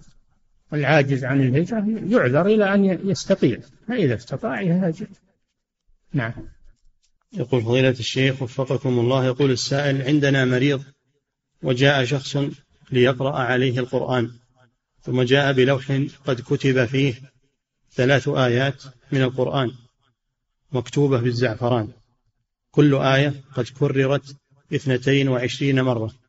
والعاجز عن الهجرة يعذر إلى أن يستطيع فإذا استطاع يهاجر. نعم. يقول فضيلة الشيخ وفقكم الله يقول السائل عندنا مريض وجاء شخص ليقرأ عليه القرآن ثم جاء بلوح قد كتب فيه ثلاث آيات من القرآن مكتوبة بالزعفران كل آية قد كررت اثنتين وعشرين مرة.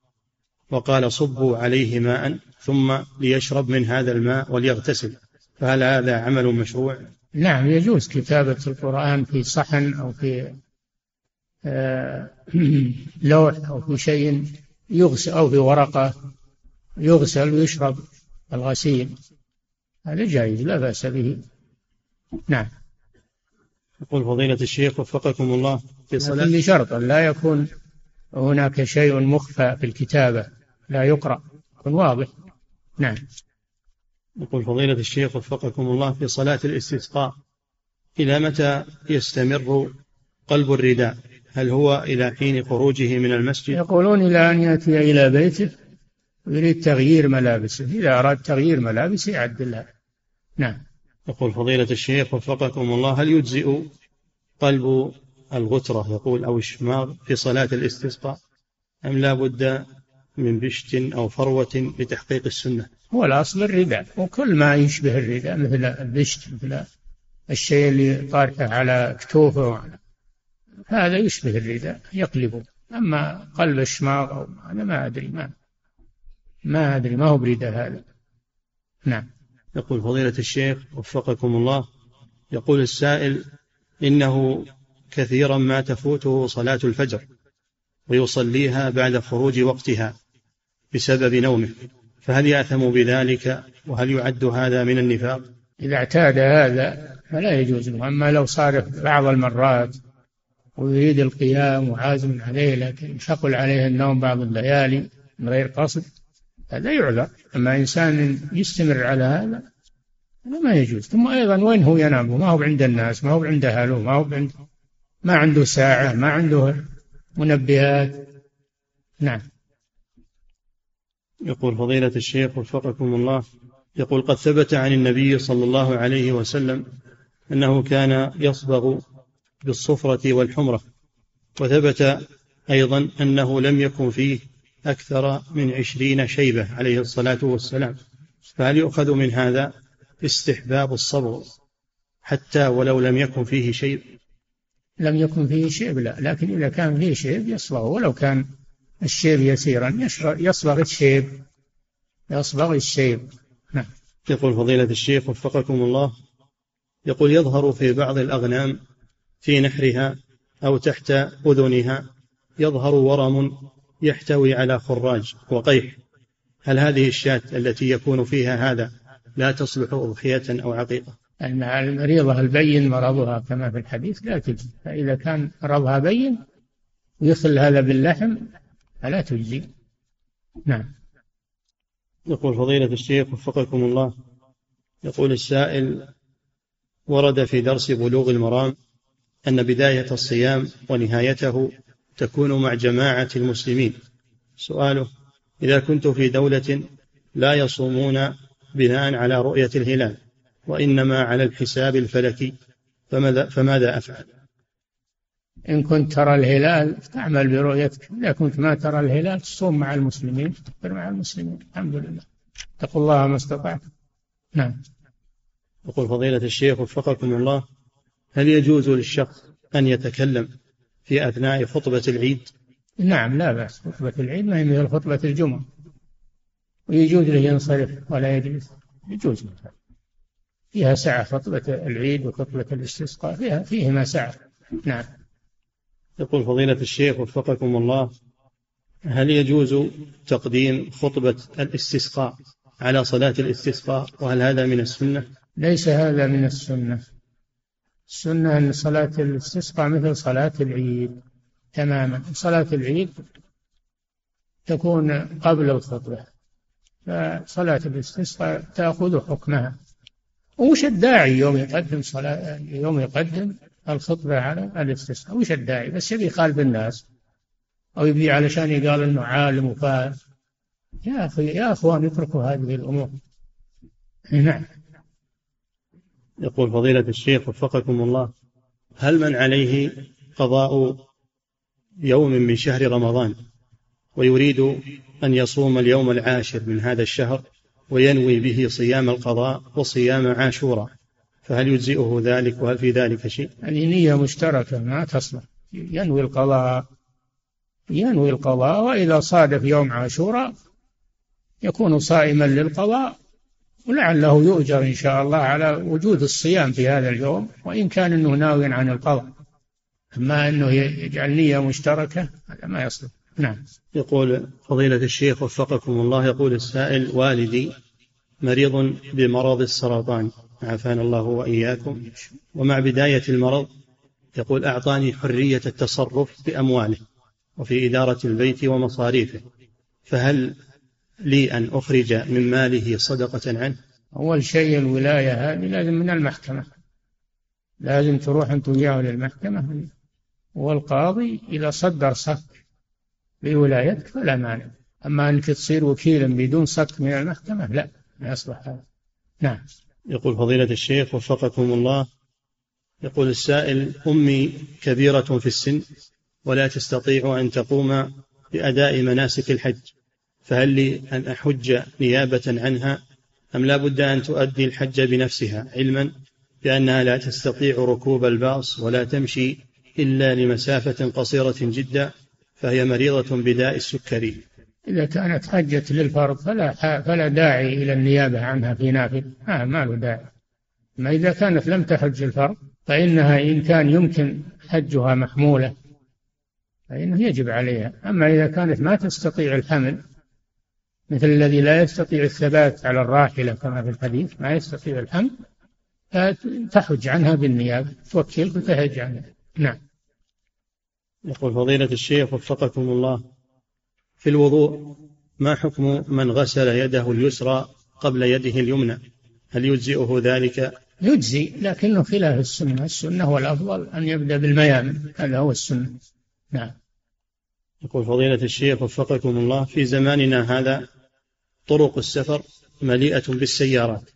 وقال صبوا عليه ماء ثم ليشرب من هذا الماء وليغتسل. فهل هذا عمل مشروع؟ نعم يجوز كتابة القرآن في صحن أو في آه، لوح أو في شيء يغسل أو في ورقة يغسل ويشرب الغسيل. هذا جائز لا بأس به. نعم. يقول فضيلة الشيخ وفقكم الله في صلاة. بشرط لا يكون هناك شيء مخفى في الكتابة. لا يقرأ. يكون واضح. نعم. يقول فضيلة الشيخ وفقكم الله في صلاة الاستسقاء إلى متى يستمر قلب الرداء؟ هل هو إلى حين خروجه من المسجد؟ يقولون إلى أن يأتي إلى بيته ويريد تغيير ملابسه. إذا أراد تغيير ملابسه يعدلها نعم. يقول فضيلة الشيخ وفقكم الله هل يجزئ قلب الغترة؟ يقول أو الشماغ في صلاة الاستسقاء أم لا بد من بشت أو فروة لتحقيق السنة. هو الأصل الرداء وكل ما يشبه الرداء مثل البشت مثل الشيء اللي طارحه على كتوفه هذا يشبه الرداء يقلبه. أما قلب الشماغ أو أنا ما أدري ما ما أدري ما هو برداء هذا. نعم. يقول فضيلة الشيخ وفقكم الله يقول السائل إنه كثيرا ما تفوته صلاة الفجر ويصليها بعد خروج وقتها. بسبب نومه فهل يأثم بذلك؟ وهل يعد هذا من النفاق؟ إذا اعتاد هذا فلا يجوز له. أما لو صار بعض المرات ويريد القيام وعازم عليه لكن ثقل عليه النوم بعض الليالي من غير قصد هذا يعذر. أما إنسان يستمر على هذا هذا ما يجوز. ثم أيضا وين هو ينام؟ ما هو عند الناس ما هو عند أهله ما هو عند ما عنده ساعة ما عنده منبهات. نعم. يقول فضيلة الشيخ وفقكم الله يقول قد ثبت عن النبي صلى الله عليه وسلم أنه كان يصبغ بالصفرة والحمرة وثبت أيضا أنه لم يكن فيه أكثر من عشرين شيبة عليه الصلاة والسلام. فهل يؤخذ من هذا استحباب الصبغ حتى ولو لم يكن فيه شيء؟ لم يكن فيه شيب لا لكن إذا كان فيه شيب يصبغ ولو كان الشيب يسيرا. يصبغ الشيب. يصبغ الشيب. نعم. يقول فضيلة الشيخ وفقكم الله. يقول يظهر في بعض الأغنام في نحرها أو تحت أذنها يظهر ورم يحتوي على خراج وقيح. هل هذه الشاة التي يكون فيها هذا لا تصلح أضحية أو عقيقة؟ المريضة البين مرضها كما في الحديث لا تجزي. فإذا كان مرضها بين ويخل هذا باللحم فلا تجزي. نعم. يقول فضيلة الشيخ وفقكم الله. يقول السائل ورد في درس بلوغ المرام أن بداية الصيام ونهايته تكون مع جماعة المسلمين. سؤاله إذا كنت في دولة لا يصومون بناء على رؤية الهلال وإنما على الحساب الفلكي فماذا, فماذا أفعل؟ إن كنت ترى الهلال تعمل برؤيتك إذا كنت ما ترى الهلال تصوم مع المسلمين تفطر مع المسلمين. الحمد لله. اتقوا الله ما استطعت نعم. يقول فضيلة الشيخ وفقكم الله هل يجوز للشخص أن يتكلم في أثناء خطبة العيد؟ نعم لا بأس. خطبة العيد ما هي مثل خطبة الجمعة. ويجوز له ينصرف ولا يجلس. يجوز فيها سعة خطبة العيد وخطبة الاستسقاء فيها فيهما سعة نعم. يقول فضيلة الشيخ وفقكم الله هل يجوز تقديم خطبة الاستسقاء على صلاة الاستسقاء؟ وهل هذا من السنة؟ ليس هذا من السنة. السنة أن صلاة الاستسقاء مثل صلاة العيد تماما. صلاة العيد تكون قبل الخطبة فصلاة الاستسقاء تأخذ حكمها. وش الداعي يوم يقدم صلاة يوم يقدم الخطبة على الاستسقاء وش الداعي؟ بس يبي يخالف الناس أو يبي علشان يقال إنه عالم وفاهم يا أخي يا أخوان اتركوا هذه الأمور. نعم. يقول فضيلة الشيخ وفقكم الله هل من عليه قضاء يوم من شهر رمضان ويريد أن يصوم اليوم العاشر من هذا الشهر وينوي به صيام القضاء وصيام عاشوراء؟ فهل يجزئه ذلك وهل في ذلك شيء؟ هذه نية مشتركة ما تصلح. ينوي القضاء. ينوي القضاء وإذا صادف يوم عاشوراء يكون صائما للقضاء ولعله يؤجر إن شاء الله على وجود الصيام في هذا اليوم وإن كان أنه ناوي عن القضاء. أما أنه يجعل نية مشتركة هذا ما يصلح. نعم. يقول فضيلة الشيخ وفقكم الله يقول السائل والدي مريض بمرض السرطان. عافانا الله وإياكم. ومع بداية المرض يقول أعطاني حرية التصرف بأمواله وفي إدارة البيت ومصاريفه فهل لي أن أخرج من ماله صدقة عنه؟ أول شيء الولاية هذه لازم من المحكمة. لازم تروح أنت وياه للمحكمة والقاضي إذا صدر صك بولايتك فلا مانع. أما أنك تصير وكيلا بدون صك من المحكمة لا ما يصلح هذا. نعم. يقول فضيلة الشيخ وفقكم الله. يقول السائل أمي كبيرة في السن ولا تستطيع أن تقوم بأداء مناسك الحج فهل لي أن أحج نيابة عنها أم لا بد أن تؤدي الحج بنفسها علما بأنها لا تستطيع ركوب الباص ولا تمشي إلا لمسافة قصيرة جدا فهي مريضة بداء السكري. إذا كانت حجة للفرض فلا فلا داعي إلى النيابة عنها في نافل آه ما له داعي. ما إذا كانت لم تحج الفرض فإنها إن كان يمكن حجها محمولة فإنه يجب عليها. أما إذا كانت ما تستطيع الحمل مثل الذي لا يستطيع الثبات على الراحلة كما في الحديث ما يستطيع الحمل فتحج عنها بالنيابة. توكلك وتحج عنها. نعم. يقول فضيلة الشيخ وفقكم الله. في الوضوء ما حكم من غسل يده اليسرى قبل يده اليمنى؟ هل يجزئه ذلك؟ يجزي لكنه خلاف السنة السنة هو الأفضل أن يبدأ بالميامن هذا هو السنة. نعم. يقول فضيلة الشيخ وفقكم الله في زماننا هذا طرق السفر مليئة بالسيارات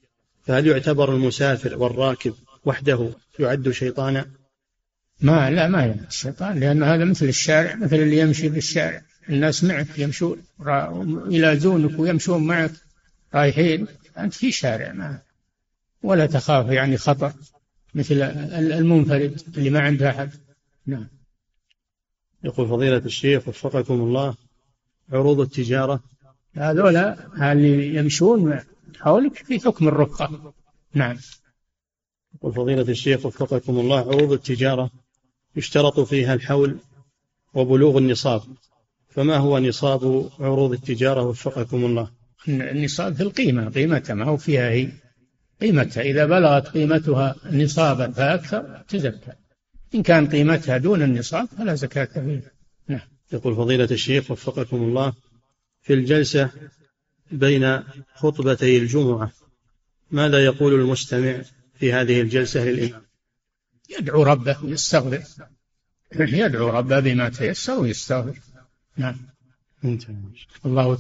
فهل يعتبر المسافر والراكب وحده يعد شيطانا؟ ما لا ما يعد الشيطان لأن هذا مثل الشارع مثل اللي يمشي في الشارع. الناس معك يمشون يلازونك ويمشون معك رايحين. أنت في شارع ما ولا تخاف يعني خطر مثل المنفرد اللي ما عنده أحد. نعم. يقول فضيلة الشيخ وفقكم الله عروض التجارة. هذولا اللي يمشون حولك في حكم الرفقة. نعم. يقول فضيلة الشيخ وفقكم الله عروض التجارة يشترط فيها الحول وبلوغ النصاب. فما هو نصاب عروض التجارة وفقكم الله؟ النصاب في القيمة قيمتها ما هو فيها هي قيمتها. إذا بلغت قيمتها نصابا فأكثر تزكى. إن كان قيمتها دون النصاب فلا زكاة فيها نعم. يقول فضيلة الشيخ وفقكم الله في الجلسة بين خطبتي الجمعة ماذا يقول المستمع في هذه الجلسة للإمام؟ يدعو ربه ويستغفر يدعو ربه بما تيسر ويستغفر. نعم. انتهى. الله